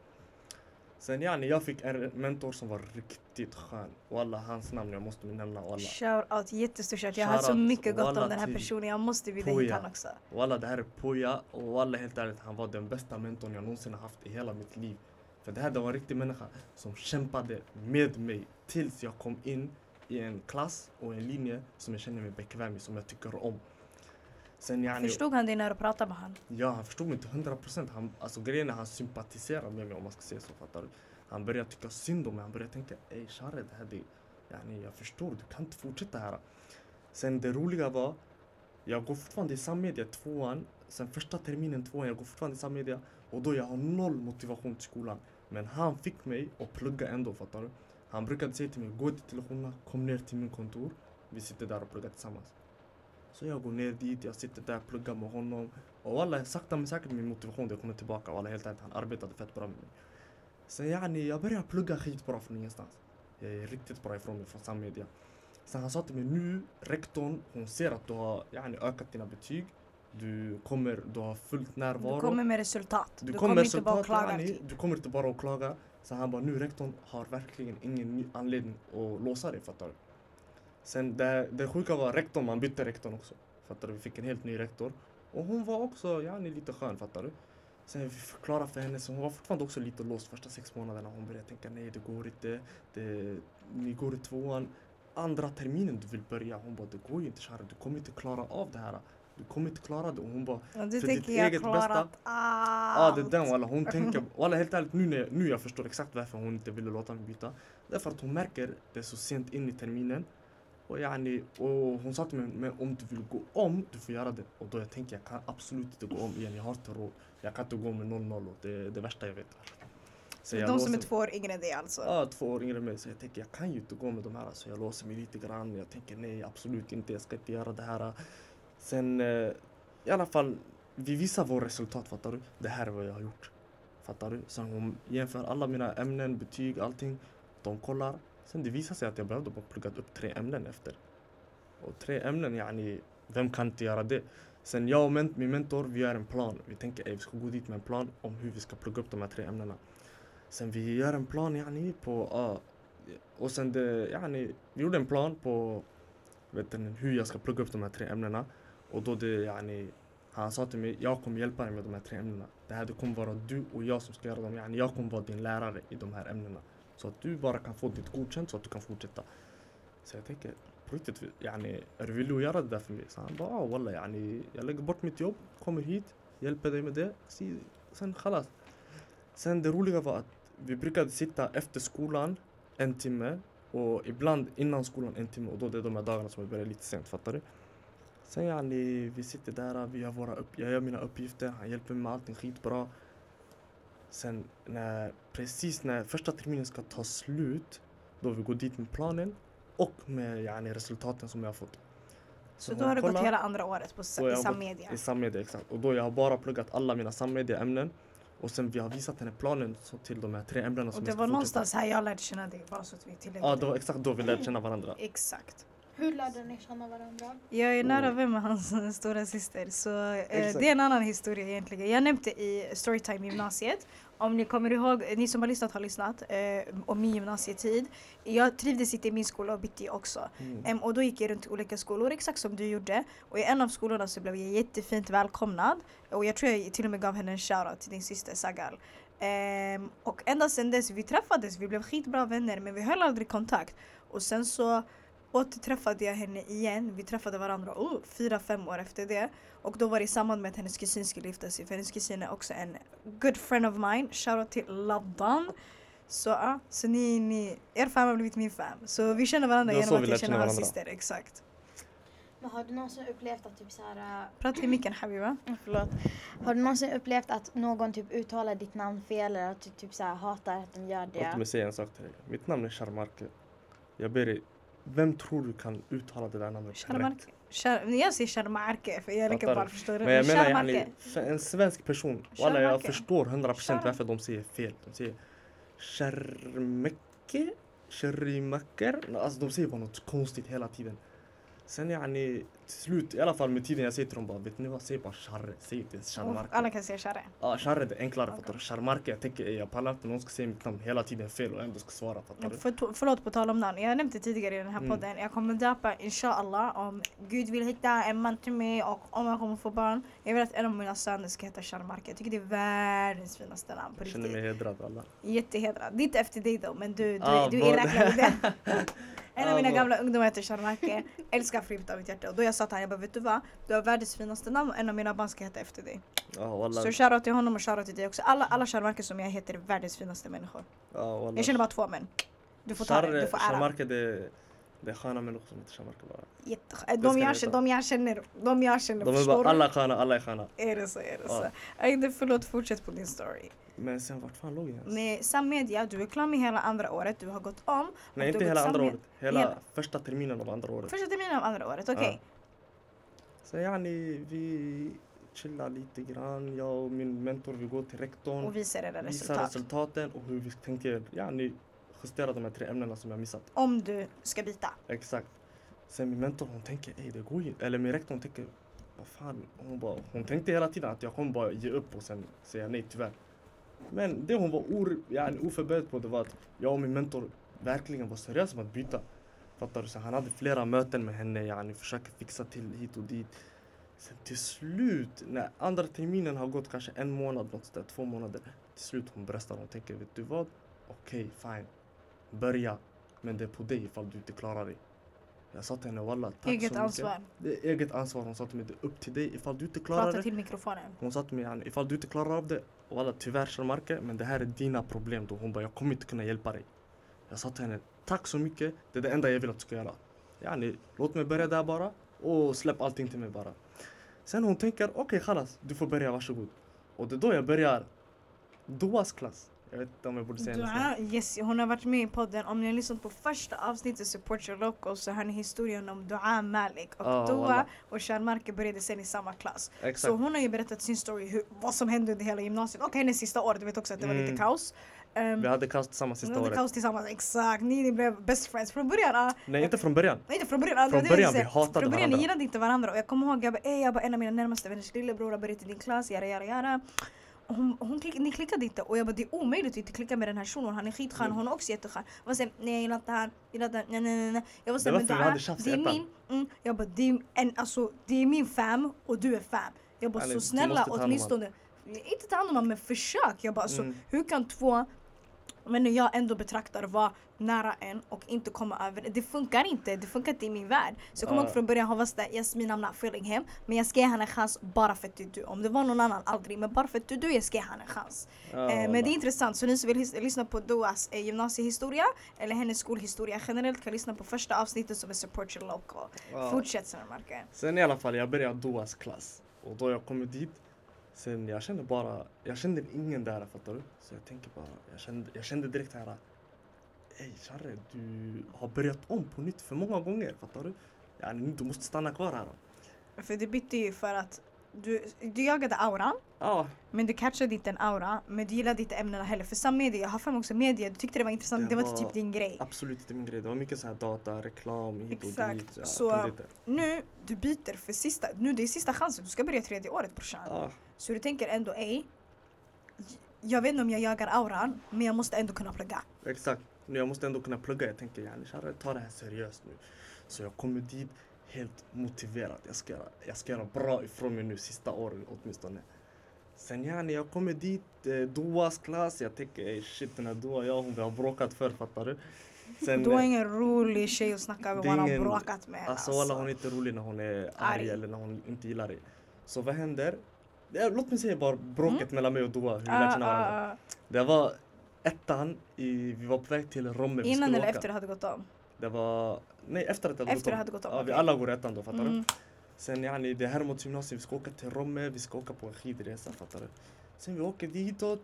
Sen yani, jag fick en mentor som var riktigt skön. Och alla hans namn jag måste nämna och alla. Shout out, jättestort shout. Jag har så Shoutout, mycket gott om den här personen. Jag måste bjuda hit han också. Walla det här är Poya och walla helt ärligt han var den bästa mentorn jag någonsin har haft i hela mitt liv. För det här det var en riktig människa som kämpade med mig tills jag kom in i en klass och en linje som jag känner mig bekväm i, som jag tycker om. Sen yani, Förstod han dig när du pratade med han? ja han förstod mig inte hundra procent. Alltså grejen är han sympatiserar med mig om man ska säga så, fattar du? Han började tycka synd om mig, han började tänka ey Share det här det, yani, jag förstår, du kan inte fortsätta här. Sen det roliga var, jag går fortfarande i sammedia tvåan, sen första terminen tvåan, jag går fortfarande i sammedia och då jag har noll motivation till skolan. Men han fick mig att plugga ändå, fattar du? Han brukade säga till mig, gå till lektionerna, kom ner till min kontor, vi sitter där och pluggar tillsammans. Så jag går ner dit, jag sitter där och pluggar med honom. Och alla sakta men säkert min motivation, det kommer tillbaka. Och alla helt ärligt, han arbetade fett bra med mig. Sen yani, jag började plugga skitbra från ingenstans. Jag är riktigt bra ifrån mig från sammedia. Sen han sa till mig nu, rektorn, hon ser att du har yani, ökat dina betyg. Du kommer, du har fullt närvaro. Du kommer med resultat. Du, Du, kommer kommer inte bara och resultat, klaga. Du kommer inte bara att klaga. Så han bara, nu rektorn har verkligen ingen ny anledning att låsa dig, fattar du? Sen det, det sjuka var rektorn, man bytte rektorn också. Fattar du? Vi fick en helt ny rektor. Och hon var också yani, lite skön, fattar du? Sen vi förklarade för henne, så hon var fortfarande också lite låst första sex månaderna. Hon började tänka nej det går inte, det, ni går i tvåan. Andra terminen du vill börja, hon bara det går ju inte Shara, du kommer inte klara av det här. Du kommer inte klara det. Och hon bara Och du För ditt eget bästa. allt. Ja det är den walla, hon tänker, walla helt ärligt nu när nu jag förstår exakt varför hon inte ville låta mig byta. Därför att hon märker det så sent in i terminen. Och, yani, och hon sa till mig, men om du vill gå om, du får göra det. Och då jag tänker jag kan absolut inte gå om igen, jag har inte råd. Jag kan inte gå med 0-0 och det är det värsta jag vet. Så jag De som är låser- två år yngre än dig alltså. Ja, två år yngre än mig. Så jag tänker jag kan ju inte gå med de här. Så jag låser mig lite grann. Jag tänker nej, absolut inte. Jag ska inte göra det här. Sen eh, i alla fall, vi visar vårt resultat, fattar du? Det här är vad jag har gjort. Fattar du? Sen hon jämför alla mina ämnen, betyg, allting. De kollar. Sen det visar sig att jag behövde bara plugga upp tre ämnen efter. Och tre ämnen, yani, vem kan inte göra det? Sen jag och min mentor, vi gör en plan. Vi tänker att vi ska gå dit med en plan om hur vi ska plugga upp de här tre ämnena. Sen vi gör en plan yani på, Uh, och sen det, yani, vi gjorde en plan på vet ni, hur jag ska plugga upp de här tre ämnena. Och då det, yani, han sa till mig, jag kommer hjälpa dig med de här tre ämnena. Det här det kommer vara du och jag som ska göra dem. Yani, jag kommer vara din lärare i de här ämnena. Så att du bara kan få ditt godkänt så att du kan fortsätta. Så jag tänker, på riktigt, yani, är du villig att göra det där för mig? Så han bara, ah, walla, yani, jag lägger bort mitt jobb, kommer hit, hjälper dig med det. Sen khalas. Sen det roliga var att vi brukade sitta efter skolan en timme och ibland innan skolan en timme och då det är de här dagarna som vi börjar lite sent, fattar du? Sen yani, vi sitter där, vi gör våra upp, jag gör mina uppgifter, han hjälper mig med allting skitbra. Sen när, precis när första terminen ska ta slut, då vi går dit med planen och med yani, resultaten som jag har fått. Så hon då har du gått hela andra året på, i sammedia. I sammedia, exakt. Och då jag har bara pluggat alla mina sammedia-ämnen. Och sen vi har visat henne planen så till de här tre ämnena som Och jag det var någonstans här jag lärde känna dig, bara så att vi tillägger Ja, det var exakt då vi lärde känna varandra. Exakt. Hur lärde ni känna varandra? Jag är nära vän med hans stora syster så eh, det är en annan historia egentligen. Jag nämnde i Storytime i gymnasiet, om ni kommer ihåg, ni som har lyssnat har lyssnat, eh, om min gymnasietid. Jag trivdes inte i min skola och bytte också. Mm. Em, och då gick jag runt i olika skolor, exakt som du gjorde. Och i en av skolorna så blev jag jättefint välkomnad. Och jag tror jag till och med gav henne en shoutout till din syster Sagal. Em, och ända sedan dess, vi träffades, vi blev skitbra vänner men vi höll aldrig kontakt. Och sen så återträffade jag henne igen. Vi träffade varandra oh, fyra, fem år efter det. Och då var det i samband med att hennes kusin skulle gifta sig. För hennes kusin är också en good friend of mine. Shoutout till Laddan. Så ja, så ni, ni, er fam har blivit min fam. Så vi känner varandra Det var genom vi att jag lärde känner känna hans varandra. syster. Exakt. Men har du någonsin upplevt att typ så här... äh, Prata i micken Habiba. Mm, Förlåt. Har du någonsin upplevt att någon typ uttalar ditt namn fel eller att du typ så här hatar att de gör Låt mig det? säga en sak till dig. Mitt namn är Sharmarke. Jag ber dig, vem tror du kan uttala det där namnet rätt? Sharmarke. Shar- Jag säger Sharmarke för jag är lika du? förstår du. Men jag menar yani, en svensk person, walla jag förstår 100% Shar- varför de säger fel. De säger Sharmeke, Sharimaker. Alltså de säger bara något konstigt hela tiden. Sen yani, till slut, i alla fall med tiden jag säger till dem bara, vet ni vad, säg bara Sharre, säg inte ens Och Sharmarke. alla kan säga Sharre. Ja, Sharre det är enklare Okej. fattar du. Sharmarke, jag tänker, jag pallar inte någon ska säga mitt namn hela tiden fel och ändå ska svara fattar du. För, förlåt på tal om namn, jag nämnde tidigare i den här Mm. podden, jag kommer döpa inshallah om Gud vill hitta en man till mig och om jag kommer få barn. Jag vill att en av mina söner ska heta Sharmarke. Jag tycker det är världens finaste namn på Jag känner mig riktigt. hedrad alla. Jättehedrad. Det är inte efter dig då men du, du, Ah, du är vad- räknad i det. En av Ah, mina gamla ungdomar heter Sharmarke, älskar Frimt av mitt hjärta. Och då jag sa till honom, jag bara vet du vad? Du har världens finaste namn och en av mina barn ska heta efter dig. Walla. Så shoutout till honom och shoutout till dig också. Alla, alla Sharmarke som jag heter är världens finaste människor. Walla. Jag känner bara två men. Du får ta det, du får ära. Shamarke det, det är sköna människor som heter Shamarke bara. Jätte- de, jag, känner- de jag känner, de jag känner, De är förstår bara, alla sköna, alla är sköna. Är det så, är det Ja. så. Det- förlåt, fortsätt på din story. Men sen vart fan låg jag ens? Nej, Sammedia, du är klar med hela andra året, du har gått om. Nej inte hela andra året. Hela, hela- första terminen av andra året. Första terminen av andra året, okej. Sen yani, vi chillar lite grann. Jag och min mentor vi går till rektorn. Och visar era visar resultat. resultaten och hur vi tänker yani, justera de här tre ämnena som jag missat. Om du ska byta. Exakt. Sen min mentor hon tänker, ey det går ju Eller min rektor hon tänker, vad fan. Hon, bara, hon tänkte hela tiden att jag kommer bara ge upp och sen säga nej tyvärr. Men det hon var or, yani, oförberedd på det var att jag och min mentor verkligen var seriösa med att byta. Fattar du? Så han hade flera möten med henne, yani, försöker fixa till hit och dit. Sen till slut, när andra terminen har gått kanske en månad, något sådär, två månader. Till slut hon bröstar och tänker, vet du vad? Okej, fine. Börja. Men det är på dig ifall du inte klarar dig. Jag sa till henne, walla, tack Eget så mycket. ansvar. Det är eget ansvar. Hon sa till mig, det är upp till dig ifall du inte klarar Prata det. till mikrofonen. Hon sa till mig, yani, ifall du inte klarar av det, walla tyvärr Sharmarke, men det här är dina problem då. Hon bara, jag kommer inte kunna hjälpa dig. Jag sa till henne, tack så mycket, det är det enda jag vill att du ska göra. Yani, låt mig börja där bara och släpp allting till mig bara. Sen hon tänker, okej okay, du får börja, varsågod. Och det är då jag börjar Doas klass. Jag vet inte om jag borde säga. Dua, yes, hon har varit med i podden. Om ni har lyssnat på första avsnittet Support Your Local så hör ni historien om Dua Malik. Och Ah, Dua och Sharmarke började sen i samma klass. Exakt. Så hon har ju berättat sin story, hur, vad som hände under hela gymnasiet och hennes sista år. Du vet också att det var lite Mm. kaos. Um, Vi hade kaos tillsammans ni sista hade året. kaos tillsammans, exakt. Ni, ni blev best friends från början. ah. Nej, inte från början. Nej inte från början. ah, Från det det början, vi hatade Från början, ni varandra. gillade inte varandra. Och jag kommer ihåg, jag bara, "Ey, jag bara en av mina närmaste vänners lillebror har börjat i din klass, jara jara jara. Hon, hon klick, ni klickade inte och jag bara det är omöjligt att inte klicka med den här shunon, han är skitskön, Mm. hon är också jätteskön. Jag var såhär, nej jag gillar inte han, gillar inte nej nej nej. Jag var Det såhär, men tjafs i det är min, mm, jag bara det är, en, alltså, det är min fam och du är fam. Jag bara så snälla åtminstone, inte ta hand om honom men försök. Jag bara alltså, Mm. hur kan två men jag ändå betraktar vara nära en och inte komma över det. Funkar inte, det funkar inte i min värld. Så jag kommer ihåg från början, hon var sådär I'm not feeling him. Men jag ska ge henne en chans bara för att det är du. Om det var någon annan, aldrig. Men bara för att det är du, jag ska ge henne en chans. Ja, eh, men det är intressant, så ni som vill lyssna på Doas eh, gymnasiehistoria eller hennes skolhistoria generellt kan lyssna på första avsnittet som är Support Your Local. Ja. Fortsätt sen Marke. Sen i alla fall, jag började Doas klass. Och då jag kommer dit, sen jag kände bara, jag kände ingen där fattar du? Så jag tänker bara, jag kände, jag kände direkt här. Ey Charre, du har börjat om på nytt för många gånger, fattar du? Ja, du måste stanna kvar här. För det bytte ju för att du, du jagade auran. Ja, Men du catchade inte en aura, men du gillade inte ämnena heller. För sam media, jag har för mig också media, du tyckte det var intressant, det, Det var, var- typ din grej. absolut inte min grej. Det var mycket så här data, reklam, hit och Exakt. dit. Ja, Så- inte. Nu, du byter för sista, nu det är sista chansen, du ska börja tredje året brorsan. Ja, Så du tänker ändå, ej, jag vet inte om jag jagar auran, men jag måste ändå kunna plugga. exakt. Jag måste ändå kunna plugga. Jag tänker, yani Charre, ta det här seriöst nu. Så jag kommer dit helt motiverad. Jag ska, göra- jag ska göra bra ifrån mig nu sista året åtminstone. Sen yani, jag kommer dit, eh, Doas klass. Jag tänker, ey shit den här Doa, jag hon vi har bråkat förr fattar du. Sen, Du är eh, ingen rolig tjej att snacka med, man har bråkat med. Alltså walla hon är inte rolig när hon är arg Arg. eller när hon inte gillar dig. Så vad händer? Låt mig säga bara bråket Mm. mellan mig och Doa, hur vi Ah, lärde känna ah, varandra. ah. Det var ettan, i, vi var på väg till Romme. Innan eller åka. efter det hade gått om? Det var, nej efter att det hade Efter gått det hade gått om, Ja, vi alla går ettan då fattar du. Mm. Sen yani, det är Hermods gymnasium, vi ska åka till Romme, vi ska åka på en skidresa fattar du. Sen vi åker ditåt,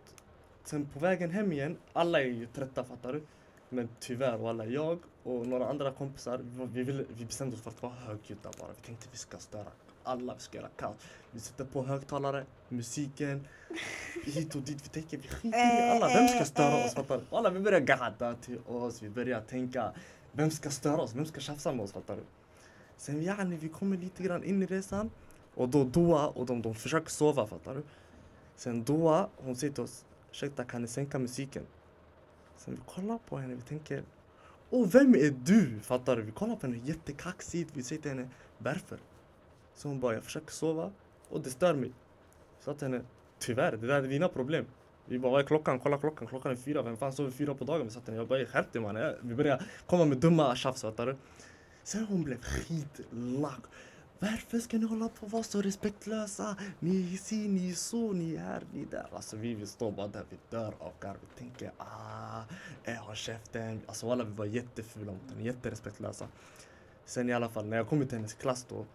sen på vägen hem igen, alla är ju trötta fattar du. Men tyvärr walla, jag och några andra kompisar, vi, ville, vi bestämde oss för att vara högljudda bara. Vi tänkte vi ska störa alla, vi ska göra kaos. Vi sätter på högtalare, musiken, hit och dit. Vi tänker vi skiter i alla, vem ska störa oss fattar du? Walla vi börjar gadda till oss, vi börjar tänka, vem ska störa oss, vem ska tjafsa med oss fattar du? Sen yani, vi kommer lite grann in i resan och då Doa och de, de försöker sova fattar du? Sen Doa, hon säger till oss, ursäkta kan ni sänka musiken? Sen vi kollar på henne, vi tänker, åh vem är du? Fattar du? Vi kollar på henne jättekaxigt, vi säger till henne, varför? Så hon bara, jag försöker sova och det stör mig. Så att henne, tyvärr, det där är dina problem. Vi bara, vad är klockan? Kolla klockan, klockan är fyra. Vem fan sover fyra på dagen? Vi sa till henne, jag bara, skärp dig mannen. Vi började komma med dumma tjafs, fattar du? Sen hon blev skitlack. Varför ska ni hålla på och vara så respektlösa? Ni är si, ni är så, ni är här, ni är där. Alltså vi, vi står bara där, vi dör av garv. Vi tänker ah, eh, håll käften. Alltså alla vi var jättefula mot henne, jätterespektlösa. Sen i alla fall, när jag kom till hennes klass då,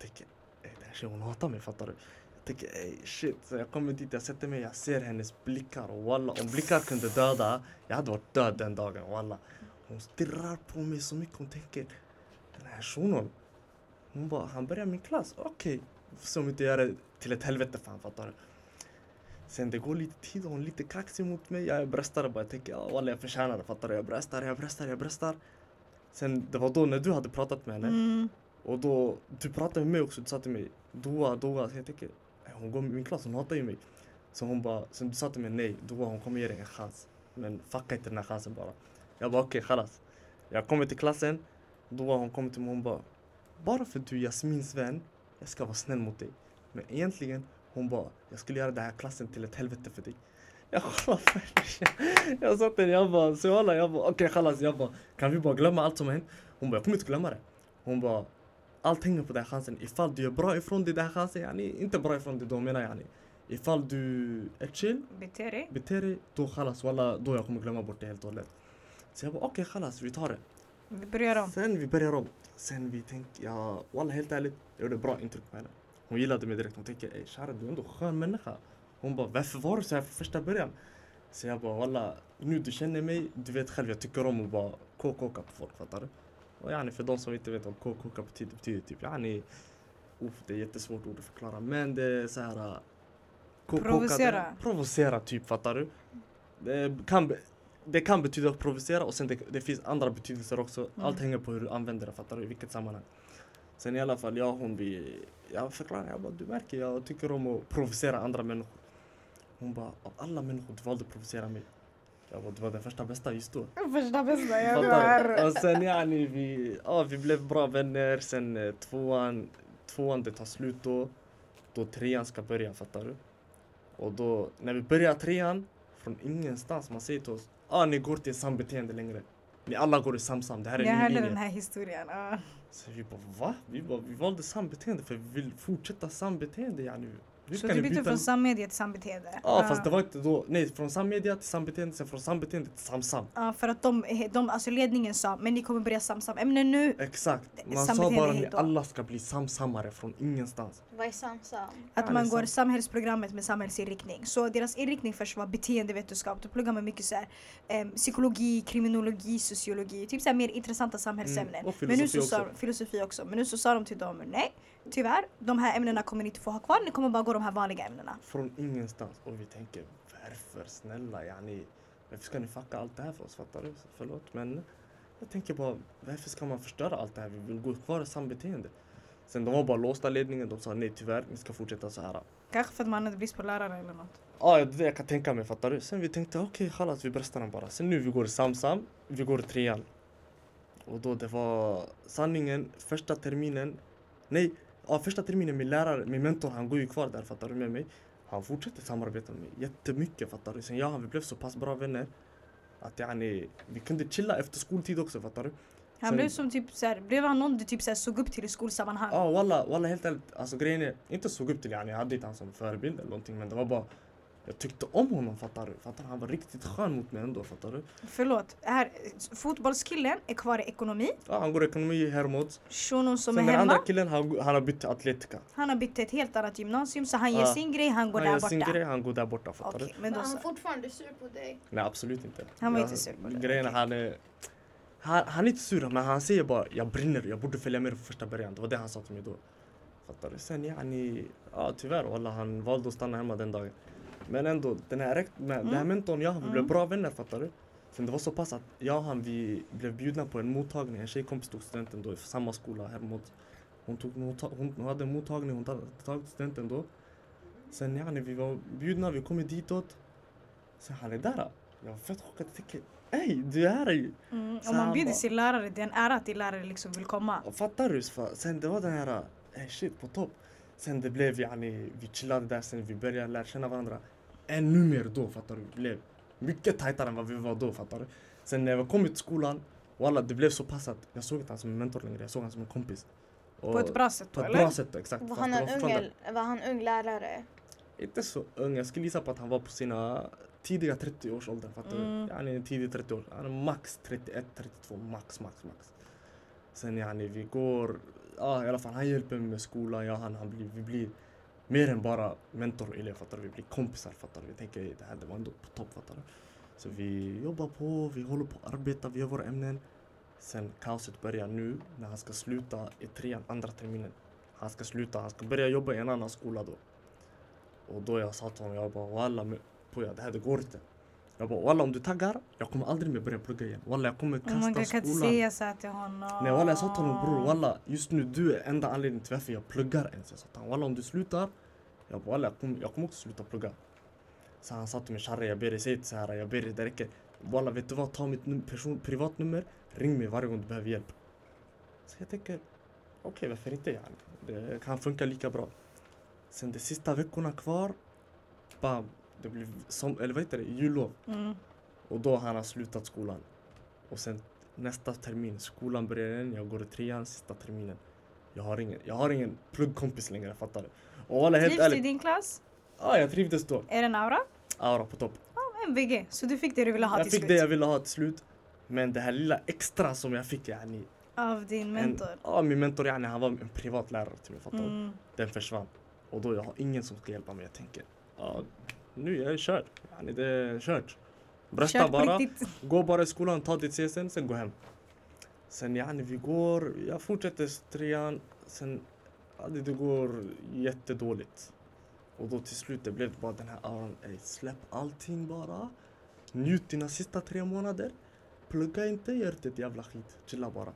tänker, ey eh, den här tjejen hon hatar mig, fattar du? Jag tänker, ey shit. Så jag kommer dit, jag sätter mig, jag ser hennes blickar och walla, om blickar kunde döda, jag hade varit död den dagen, walla. Hon stirrar på mig så mycket, hon tänker, den här shunon, hon bara, han börjar min klass, okej. Okay. Som om inte gör det till ett helvete fan, fattar du? Sen det går lite tid och hon är lite kaxig mot mig. Jag bröstar bara, jag tänker, ja walla jag förtjänar det, fattar du? Jag bröstar, jag bröstar, jag bröstar. Sen det var då när du hade pratat med henne Mm och då, du pratade med mig också, du sa till mig Doa, Doa. Så jag tänker, äh, hon går i min klass, hon hatar ju mig. Så hon bara, sen du sa till mig nej, Doa hon kommer ge dig en chans. Men fucka inte den här chansen bara. Jag bara okej, okay, chalas. Jag kommer till klassen, Doa hon kommer till mig hon bara, bara för att du är Jasmins vän jag ska vara snäll mot dig. Men egentligen, hon bara, jag skulle göra den här klassen till ett helvete för dig. Jag kollade Jag sa till henne, jag bara, så jag bara, okej okay, jag bara, kan vi bara glömma allt som hänt? Hon bara, jag kommer inte glömma det. Hon bara, allt hänger på den här chansen. Ifall du gör bra ifrån dig den här chansen, yani, inte bra ifrån dig då menar jag yani. Ifall du är chill, Bete dig. beter dig, då chalas, walla, då jag kommer glömma bort det helt och hållet. Så jag bara, okej okay, chalas, vi tar det. Vi börjar om. Sen vi börjar om. Sen vi tänkte, ja, walla helt ärligt, jag gjorde bra intryck på henne. Hon gillade mig direkt. Hon tänkte, ey Shara du är ändå skön människa. Hon bara, varför var du så här från första början? Så jag bara, walla, nu du känner mig, du vet själv jag tycker om att bara kåka på folk, fattar du? Och yani för de som inte vet vad kåka betyder, betyder typ yani, uff, det är jättesvårt ord att förklara, men det är så här ko- Provocera. Provocera typ, fattar du? Det kan, det kan betyda att provocera och sen det, det finns andra betydelser också. Mm. Allt hänger på hur du använder det, fattar du? I vilket sammanhang. Sen i alla fall, jag och hon vi, jag förklarar, jag bara du märker jag tycker om att provocera andra människor. Hon bara, av alla människor du valde att provocera mig. Jag du var den första bästa just då. Första bästa, ja du Fattar du? är... Och sen yani vi, ja, vi blev bra vänner, sen eh, tvåan, tvåan det tar slut då. Då trean ska börja, fattar du? Och då, när vi börjar trean, från ingenstans, man säger till oss, ah ni går till sambeteende längre. Ni alla går i samsam, det här är Jag hörde linje. den här historien. ja. Så vi bara va? Vi, bara, vi valde sambeteende för vi vill fortsätta sambeteende yani. Hur Så kan du bytte byta- från sammedia till sambeteende? Ja fast det var inte då, nej från sammedia till sambeteende, sen från sambeteende till samsam. Ja, för att de, de, alltså ledningen sa, men ni kommer börja samsam-ämnen nu. Exakt. Man sa bara då. alla ska bli samsammare från ingenstans. Vad är samsam? Att Ja, man går sant. samhällsprogrammet med samhällsinriktning. Så deras inriktning först var beteendevetenskap. Du pluggar med mycket så här, em, psykologi, kriminologi, sociologi. Typ så här mer intressanta samhällsämnen. Mm, och Men nu så filosofi sa, också. filosofi också. Men nu så sa de till dem, nej tyvärr, de här ämnena kommer ni inte få ha kvar. Ni kommer bara gå de här vanliga ämnena. Från ingenstans. Och vi tänker varför snälla yani. Varför ska ni fucka allt det här för oss? Fattar du? Förlåt men. Jag tänker bara varför ska man förstöra allt det här? Vi vill gå kvar i sambeteende. Sen de var bara låsta ledningen. De sa nej tyvärr, ni ska fortsätta så här. Kanske för att man hade brist på lärare eller något. Ja, det är det jag kan tänka mig, fattar du? Sen vi tänkte okej, okay, vi bröstar den bara. Sen nu vi går i Samsam, vi går i trean. Och då det var sanningen, första terminen, nej, ja, första terminen min lärare, min mentor, han går ju kvar där, fattar du med mig? Han fortsätter samarbeta med mig jättemycket, fattar du? Sen jag och han, vi blev så pass bra vänner att yani, vi kunde chilla efter skoltid också, fattar du? Han Sen- blev som typ så här, blev han någon du typ så här, såg upp till i skolsammanhang? Ja, walla, walla helt ärligt, alltså grejen är, inte såg upp till yani, jag hade inte han som förebild eller någonting, men det var bara jag tyckte om honom fattar du? Fattar du? Han var riktigt skön mot mig ändå fattar du? Förlåt, här, fotbollskillen är kvar i ekonomi. Ja, han går ekonomi i Hermods. Shunon som Sen är den andra hemma, killen han, han har bytt till Atletica. han har bytt till ett helt annat gymnasium så han ger Ja. sin grej, han går Han där gör borta. sin grej, han går där borta fattar Okej, du? men då han fortfarande sur på dig. Nej absolut inte. Han var Jag- inte sur på det, Grejen är okej. han är han, han är inte sur men han säger bara jag brinner, jag borde följa med från första början. Det var det han sa till mig då. Fattar du? Sen yani, ja tyvärr walla han valde att stanna hemma den dagen. Men ändå, den här, den här Mm. mentorn jag vi blev Mm. bra vänner fattar du? Sen det var så pass att jag och han vi blev bjudna på en mottagning, en tjejkompis tog studenten då i samma skola, Hermods. Hon, tog hon, hon hade en mottagning, hon tagit studenten då. Sen yani, vi var bjudna, vi kom ditåt. Sen han är där. Jag var fett chockad, ey du är här ju. Mm, om man bjuder sin lärare, det är en ära att din lärare liksom vill komma. Fattar du? Sen det var den här, eh shit på topp. Sen det blev yani, vi chillade där sen vi började lära känna varandra. Ännu mer då fattar du? Vi blev mycket tajtare än vad vi var då fattar du? Sen när jag kom till skolan, walla det blev så pass att jag såg inte han som en mentor längre, jag såg han som en kompis. Och På ett bra sätt på ett eller? bra sätt exakt. Var han, en ung, var han ung lärare? Inte så ung, jag skulle gissa på att han var på sina tidiga 30-årsåldern fattar Mm. du? Är tidig 30 år, han är max 31, 32, max, max, max. Sen yani vi går, ah, i alla fall han hjälper mig med skolan, jag han, han blir, vi blir mer än bara mentor och elev fattar du? Vi blir kompisar fattar du? Vi tänker det här det var ändå på topp fattar du? Så vi jobbar på, vi håller på att arbeta, vi gör våra ämnen. Sen kaoset börjar nu när han ska sluta i trean, andra terminen. Han ska sluta, han ska börja jobba i en annan skola då. Och då jag sa till honom, jag bara walla på Poja det här det går inte. Jag bara walla om du taggar, jag kommer aldrig mer börja plugga igen. Walla jag kommer Oh my God, kasta jag kan inte skolan. säga så här till honom. Nej walla jag sa till honom bror walla just nu du är enda anledningen till varför jag pluggar ens. Jag sa till honom walla om du slutar, jag bara walla jag kommer, jag kommer också sluta plugga. Så han sa till mig Sharre jag ber dig säg inte så här, jag ber dig det räcker. Walla vet du vad, ta mitt num- person, privatnummer, ring mig varje gång du behöver hjälp. Så jag tänker, okej varför inte yani? Det kan funka lika bra. Sen de sista veckorna kvar, bam, det blir som, eller vad heter det, jullov. Mm. Och då har han slutat skolan. Och sen nästa termin, skolan börjar igen, jag går i trean sista terminen. Jag har ingen, jag har ingen pluggkompis längre, fattar du? Och alla helt Trivs du i din klass? ah, jag trivdes då. Är det en aura? Aura på topp. MVG. Så du fick det du ville ha Jag till fick slut? det jag ville ha till slut. Men det här lilla extra som jag fick, yani, Av din en, mentor? ja, min mentor yani, han var en privatlärare till mig, fattar du? Mm. Den försvann. Och då jag har ingen som ska hjälpa mig. Jag tänker, ja, nu är jag körd. Yani, det är kört. Brösta Kört bara. riktigt. Gå bara i skolan, ta ditt CSN, sen gå hem. Sen yani vi går, jag fortsätter trean, sen ja, det, det går jättedåligt. Och då till slut det blev bara den här auran, ey släpp allting bara. Njut dina sista tre månader. Plugga inte, gör inte ett jävla skit. Chilla bara.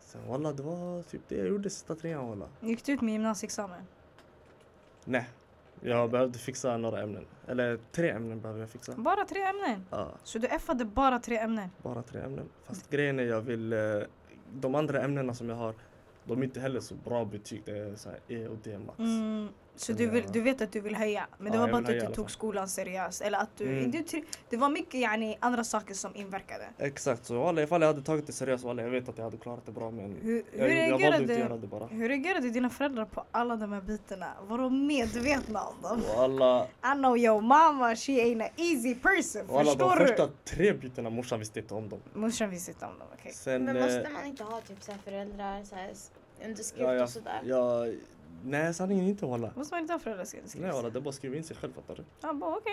Sen walla det var typ det jag gjorde sista trean walla. Gick du ut med gymnasieexamen? Nej. Jag behövde fixa några ämnen. Eller tre ämnen behöver jag fixa. Bara tre ämnen? Ja. Så du effade bara tre ämnen? Bara tre ämnen. Fast grejen är jag vill... eh, De andra ämnena som jag har, de är inte heller så bra betyg. Det är så E och D max. Mm. Så du, vill, du vet att du vill höja? Men det Ja, var bara att du inte tog skolan seriöst? Eller att du, Mm. du, det var mycket yani, andra saker som inverkade? Exakt, så alla, ifall jag hade tagit det seriöst, alla, jag vet att jag hade klarat det bra men Hur, hur, jag, jag valde inte att göra det bara. hur reagerade dina föräldrar på alla de här bitarna? Var de medvetna om dem? Och alla, I know your mama, she ain't an easy person. alla de Förstår första du? tre bitarna morsan visste inte om dem. Morsan visste inte om dem, okej. Sen... Men eh, måste man inte ha typ så här föräldrar, så här, underskrift ja, jag, och sådär? jag, nej sanningen inte walla. Måste man inte ha föräldrars underskrift? Nej walla, det är bara att skriva in sig själv fattar du. Ja, bara, okej.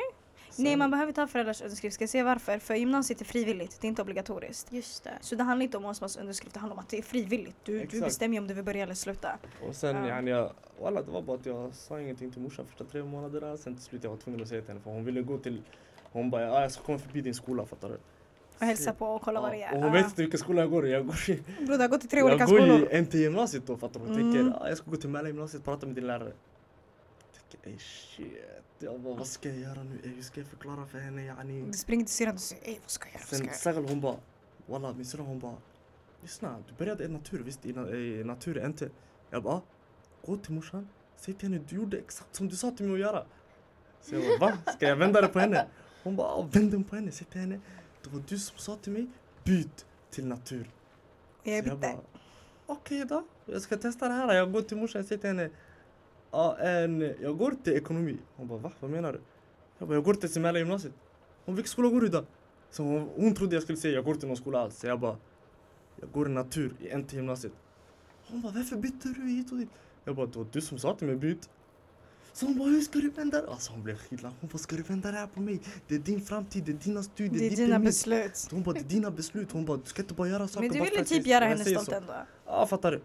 Sen- Nej, man behöver inte ha föräldrars underskrift. Ska jag säga varför? För gymnasiet är frivilligt, det är inte obligatoriskt. Just det. Så det handlar inte om måste underskrift, det handlar om att det är frivilligt. Du, du bestämmer ju om du vill börja eller sluta. Och sen Ja. yani jag, walla, det var bara att jag sa ingenting till morsan första tre månaderna. Sen till slut jag var tvungen att säga till henne för hon ville gå till, hon bara ah, jag ska komma förbi din skola fattar du. Och hälsa på och kolla vad det Ja, är. och hon Ja. vet inte vilken skola jag går i. Jag går i, Bror, du har gått i tre jag olika går skolor. i NT-gymnasiet då fattar du. Hon Mm. tänker ah, jag ska gå till Mälargymnasiet prata med din lärare. Jag tänker ey shit. Jag bara, vad ska jag göra nu? Ey, hur ska jag förklara för henne yani? Du springer till syrran och säger ey vad ska jag göra? Sen jag? Sagal hon bara, walla min syrra hon bara, lyssna du började i natur visst i, na- i natur inte. Jag bara, gå till morsan, säg till henne du gjorde exakt som du sa till mig att göra. Så jag bara, va? Ska jag vända det på henne? Hon bara, "Ja, vänd den på henne, säg till henne, det var du som sa till mig, byt till natur. Jag bara, okej då, jag ska testa det här. Jag går till morsan och säger till henne, ja, en, jag går till ekonomi. Hon bara, va? Vad menar du? Jag bara, jag går till Simäla gymnasiet. Hon, vilken skola går du då? Så hon, hon trodde jag skulle säga, jag går till någon skola alls. Så jag bara, jag går i natur i NT gymnasiet. Hon bara, varför bytte du hit och dit? Jag bara, det var du som sa till mig byt. Så hon bara, hur ska du vända det? Alltså hon blev skitlack. Hon bara, ska du vända det här på mig? Det är din framtid, det är dina studier, Det är dina mitt. beslut. Hon bara, det är dina beslut. Hon bara, du ska inte bara göra saker Men du ville typ jag- göra jag henne stolt så. ändå. Ja, fattar du?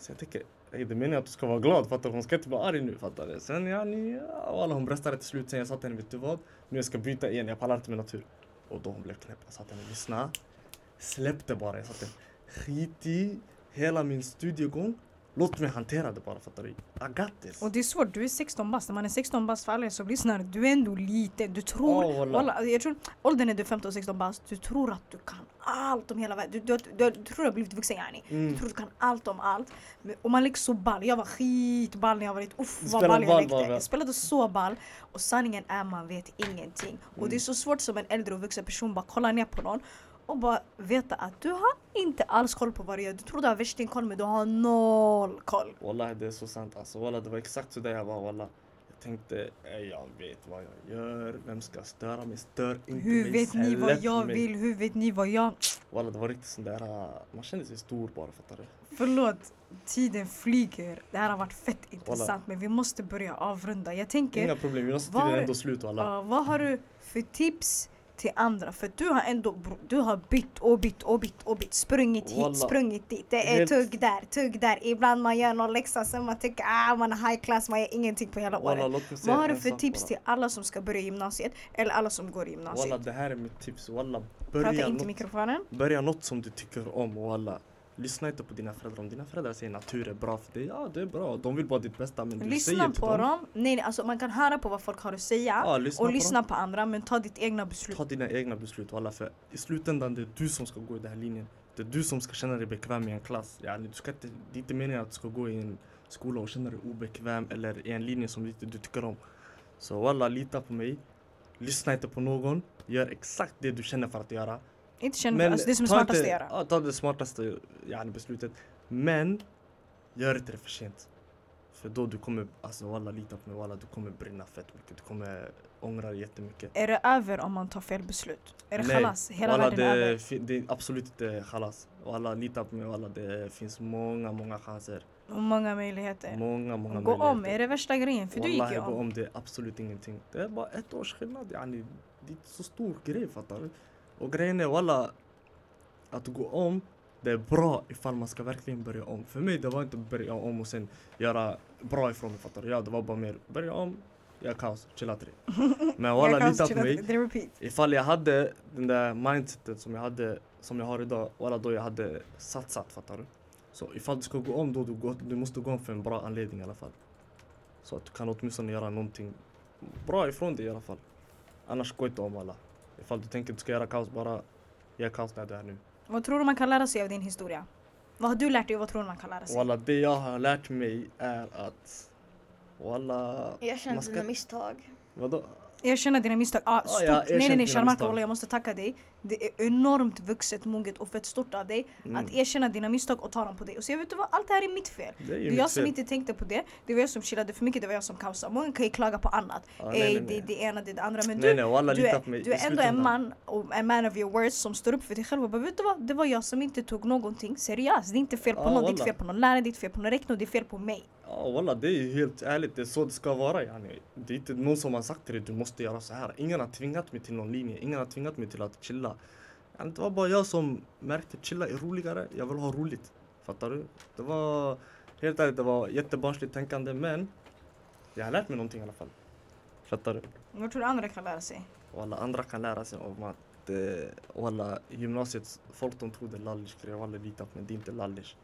Så jag tänker, ey, det menar jag att du ska vara glad, fattar du? Hon ska inte vara arg nu, fattar du? Sen yani, ja, alla hon bröstade till slut. Sen jag sa till henne, vet du vad? Nu jag ska byta igen, jag pallar inte med natur. Och då hon blev knäpp. Jag sa till henne, lyssna. Släpp det bara. Jag sa till henne, skit i hela min studiegång. Låt mig hantera det bara, fattar du? I got this. Och det är svårt, du är 16 bast. När man är 16 bast för alla er som lyssnar, du är ändå liten. Du tror, Ja, wallah. Walla, jag tror åldern är du 15 16 bast, du tror att du kan allt om hela världen. Du, du, du, du tror du har blivit vuxen yani. Mm. Du tror du kan allt om allt. Och man lekte så ball. Jag var skitball när jag var liten. Uff vad ball jag lekte. Jag spelade så ball. Och sanningen är man vet ingenting. Och Mm. det är så svårt som en äldre och vuxen person bara kolla ner på någon och bara veta att du har inte alls koll på vad du gör. Du tror du har värstingkoll men du har noll koll. Wallahi det är så sant alltså. Wallah, det var exakt så där jag var wallah. Jag tänkte, jag vet vad jag gör. Vem ska störa mig? Stör inte Hur mig. vet ni vad jag mig. vill? Hur vet ni vad jag... Wallah det var riktigt sån där, uh, man kände sig stor bara fattar du? Förlåt, tiden flyger. Det här har varit fett intressant men vi måste börja avrunda. Jag tänker, Inga problem, vi måste var- tiden ändå slut wallah. uh, vad har du för tips till andra? För du har ändå du har bytt och bytt och bytt och bytt. Sprungit hit, Wallah. sprungit dit. Det är Helt- tugg där, tugg där. Ibland man gör någon läxa sen man tycker ah man är high class, man gör ingenting på hela Wallah året. Vad har du för tips bara. till alla som ska börja gymnasiet eller alla som går i gymnasiet? Wallah det här är mitt tips, Prata börja inte i något, mikrofonen. börja något som du tycker om och wallah Lyssna inte på dina föräldrar. Om dina föräldrar säger natur är bra för dig, ja det är bra. De vill bara ditt bästa men du säger Lyssna till på dem. dem. Nej, nej, alltså man kan höra på vad folk har att säga Ja, lyssna och på lyssna dem. på andra men ta ditt egna beslut. Ta dina egna beslut walla för i slutändan det är du som ska gå i den här linjen. Det är du som ska känna dig bekväm i en klass. Yani, du ska inte, det är inte meningen att du ska gå i en skola och känna dig obekväm eller i en linje som inte du tycker om. Så walla, lita på mig. Lyssna inte på någon. Gör exakt det du känner för att göra. Inte känna för, alltså det som är ta smartast att göra. Ja, ta det smartaste yani, beslutet. Men gör inte det för sent. För då du kommer, alltså walla lita på mig walla, du kommer brinna fett mycket. Du kommer ångra dig jättemycket. Är det över om man tar fel beslut? Är det Nej? Hela Walla, världen är det, över? det är absolut inte chalas. Walla lita på mig walla, det finns många, många chanser. Och många möjligheter. Många, många Gå om, möjligheter. är det värsta grejen? För du gick ju gå om. om det är absolut ingenting. Det är bara ett års skillnad yani. Det är inte så stor grej fattar du? Och grejen är walla, att gå om, det är bra ifall man ska verkligen börja om. För mig det var inte börja om och sen göra bra ifrån mig fattar du? Ja det var bara mer börja om, göra kaos, chilla till det. Men Jag walla lita på mig. Ifall jag hade den där mindsetet som jag hade, som jag har idag, walla då jag hade satsat fattar du? Så ifall du ska gå om då, du, går, du måste gå om för en bra anledning i alla fall. Så att du kan åtminstone göra någonting bra ifrån det i alla fall. Annars gå inte om alla. Ifall du tänker att du ska göra kaos, bara gör kaos där du är nu. Vad tror du man kan lära sig av din historia? Vad har du lärt dig och vad tror du man kan lära sig? Walla det jag har lärt mig är att Walla, Erkänn dina misstag. vadå? Erkänna dina misstag. Ah, Ja, stort. jag nej nej nej misstag. wallah, jag måste tacka dig. Det är enormt vuxet, moget och fett stort av dig Mm. att erkänna dina misstag och ta dem på dig. Och säga vet du vad, allt det här är mitt fel. Det är Det är jag som fel. inte tänkte på det. Det var jag som chillade för mycket, det var jag som kaosade. Många kan ju klaga på annat. Ja, nej, Ey, nej, det, nej. det ena, det, det andra. Men Nej du, nej du, är, du är ändå en man och en man of your words som står upp för dig själv och bara vet du vad, det var jag som inte tog någonting seriöst. Det är inte fel på Ja, någon, det är inte fel på någon lärare, det är inte fel på någon rektor, det är fel på mig. Ja walla det är helt ärligt, det är så det ska vara yani. Det är inte någon som har sagt till dig du måste göra så här. Ingen har tvingat mig till någon linje, ingen har tvingat mig till att chilla. Yani, det var bara jag som märkte chilla är roligare, jag vill ha roligt. Fattar du? Det var, helt ärligt, det var jättebarnsligt tänkande men jag har lärt mig någonting i alla fall. Fattar du? Vad tror du andra kan lära sig? Och alla andra kan lära sig om att eh, och alla gymnasiet, folk de tror det är lallish grej, och alla litar på mig, det är inte lallish.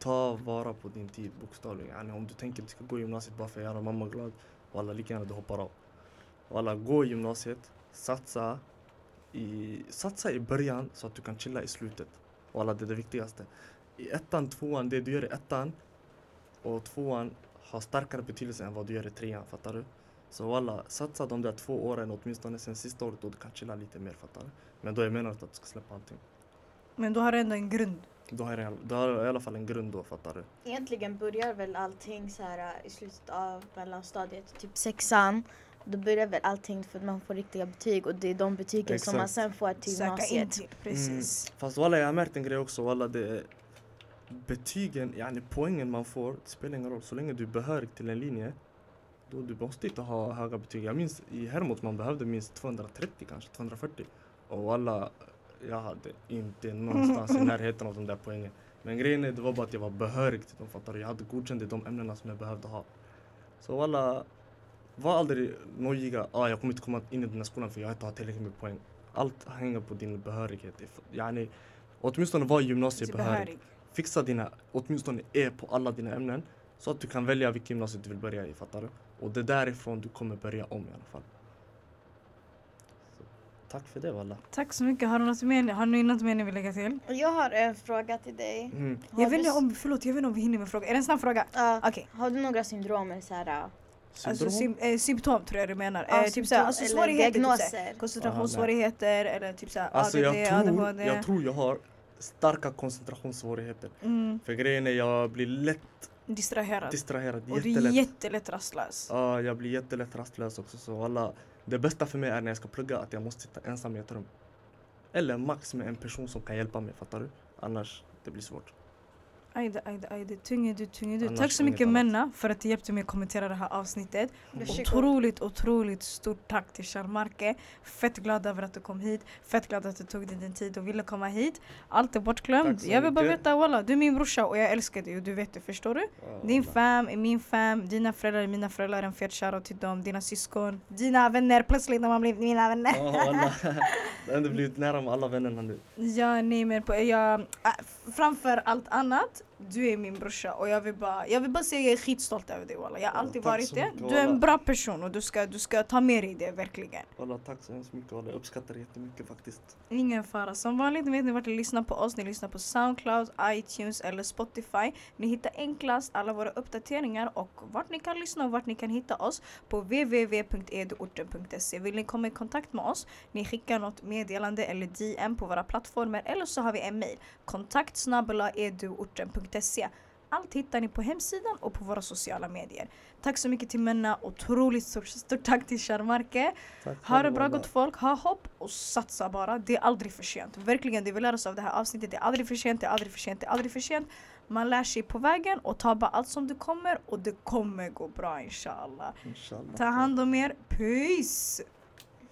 Ta vara på din tid bokstavligen. Yani, om du tänker att du ska gå gymnasiet bara för att göra mamma glad, walla, alla lika gärna du hoppar av. Walla, gå i gymnasiet, satsa i, satsa i början så att du kan chilla i slutet. Walla, det är det viktigaste. I ettan, tvåan, det du gör i ettan och tvåan har starkare betydelse än vad du gör i trean, fattar du? Så walla, satsa de där två åren åtminstone sen sista året då du kan chilla lite mer fattar du? Men då är meningen att du ska släppa allting. Men då har du ändå en grund. Då har jag, då har jag i alla fall en grund då fattar du? Egentligen börjar väl allting så här äh, i slutet av mellanstadiet, typ sexan. Då börjar väl allting för att man får riktiga betyg och det är de betygen som man Exakt. sen får till Söka in gymnasiet. till. Precis. Fast walla jag har märkt en grej också walla det är betygen, yani poängen man får, det spelar ingen roll. Så länge du är behörig till en linje då du måste inte ha höga betyg. Jag minns i Hermods man behövde minst 230 kanske, 240. Och walla, jag hade inte någonstans i närheten av de där poängen. Men grejen är, det var bara att jag var behörig till dem, fattar du? Jag hade godkänt i de ämnena som jag behövde ha. Så walla, var aldrig nojiga, ah, jag kommer inte komma in i den här skolan för jag inte har tillräckligt med poäng. Allt hänger på din behörighet. Yani, åtminstone var gymnasiebehörig. behörig. Fixa dina, åtminstone E på alla dina ämnen. Så att du kan välja vilket gymnasium du vill börja i, fattar du? Och det är därifrån du kommer börja om i alla fall. Tack för det walla. Tack så mycket. Har du något mer, har ni något mer ni vill lägga till? Jag har en fråga till dig. Mm. Jag vet du om, förlåt, jag vet inte om vi hinner med fråga. Är det en snabb fråga? Ja. Okej. Har du några syndrom eller så här, äh, Alltså sym, eh, symptom tror jag du menar. Ja, eh, typ såhär, alltså eller svårigheter. Typ såhär, diagnoser? koncentrationssvårigheter eller typ såhär Alltså ADD, jag tror, ADHD. jag tror jag har starka koncentrationssvårigheter. Mm, För grejen är jag blir lätt distraherad. distraherad. och du är Jättelätt. jättelätt rastlös. Ja, jag blir jättelätt rastlös också. Så alla, det bästa för mig är när jag ska plugga att jag måste sitta ensam i ett rum. Eller max med en person som kan hjälpa mig, fattar du? Annars, det blir svårt. Ajde, ajde, ajde. Du, tunge du. Annars Tack så mycket. Menna för att du hjälpte mig att kommentera det här avsnittet. Otroligt, otroligt stort tack till Sharmarke. Fett glad över att du kom hit. Fett glad att du tog dig din tid och ville komma hit. Allt är bortglömt. Jag vill bara veta walla, du är min brorsa och jag älskar dig och du vet det, förstår du? Din fam är min fam, dina föräldrar är mina föräldrar, en fet shoutout till dem, dina syskon, dina vänner, plötsligt när man blivit mina vänner. Jag har ändå blivit nära med alla vännerna nu. Ja, nej men på, jag, äh, framför allt annat, du är min brorsa och jag vill bara, jag vill bara säga jag är skitstolt över dig walla. Jag har Ja, alltid tack varit det. mycket, Du är en bra person och du ska, du ska ta med dig det verkligen. Walla, tack så hemskt mycket walla. Jag uppskattar det jättemycket faktiskt. Ingen fara. Som vanligt vet ni vart ni lyssnar på oss. Ni lyssnar på Soundcloud, iTunes eller Spotify. Ni hittar enklast alla våra uppdateringar och vart ni kan lyssna och vart ni kan hitta oss på www.eduorten.se. Vill ni komma i kontakt med oss, ni skickar något meddelande eller DM på våra plattformar eller så har vi en mail. Kontakt eduorten.se. Allt hittar ni på hemsidan och på våra sociala medier. Tack så mycket till Menna. Otroligt stort, stort tack till Sharmarke. Ha det bra gott folk, ha hopp och satsa bara. Det är aldrig för sent. Verkligen, det vi lär oss av det här avsnittet. Det är aldrig för sent, det är aldrig för sent, det är aldrig för sent. Man lär sig på vägen och tar bara allt som det kommer och det kommer gå bra inshallah. Inshallah. Ta hand om er, peace!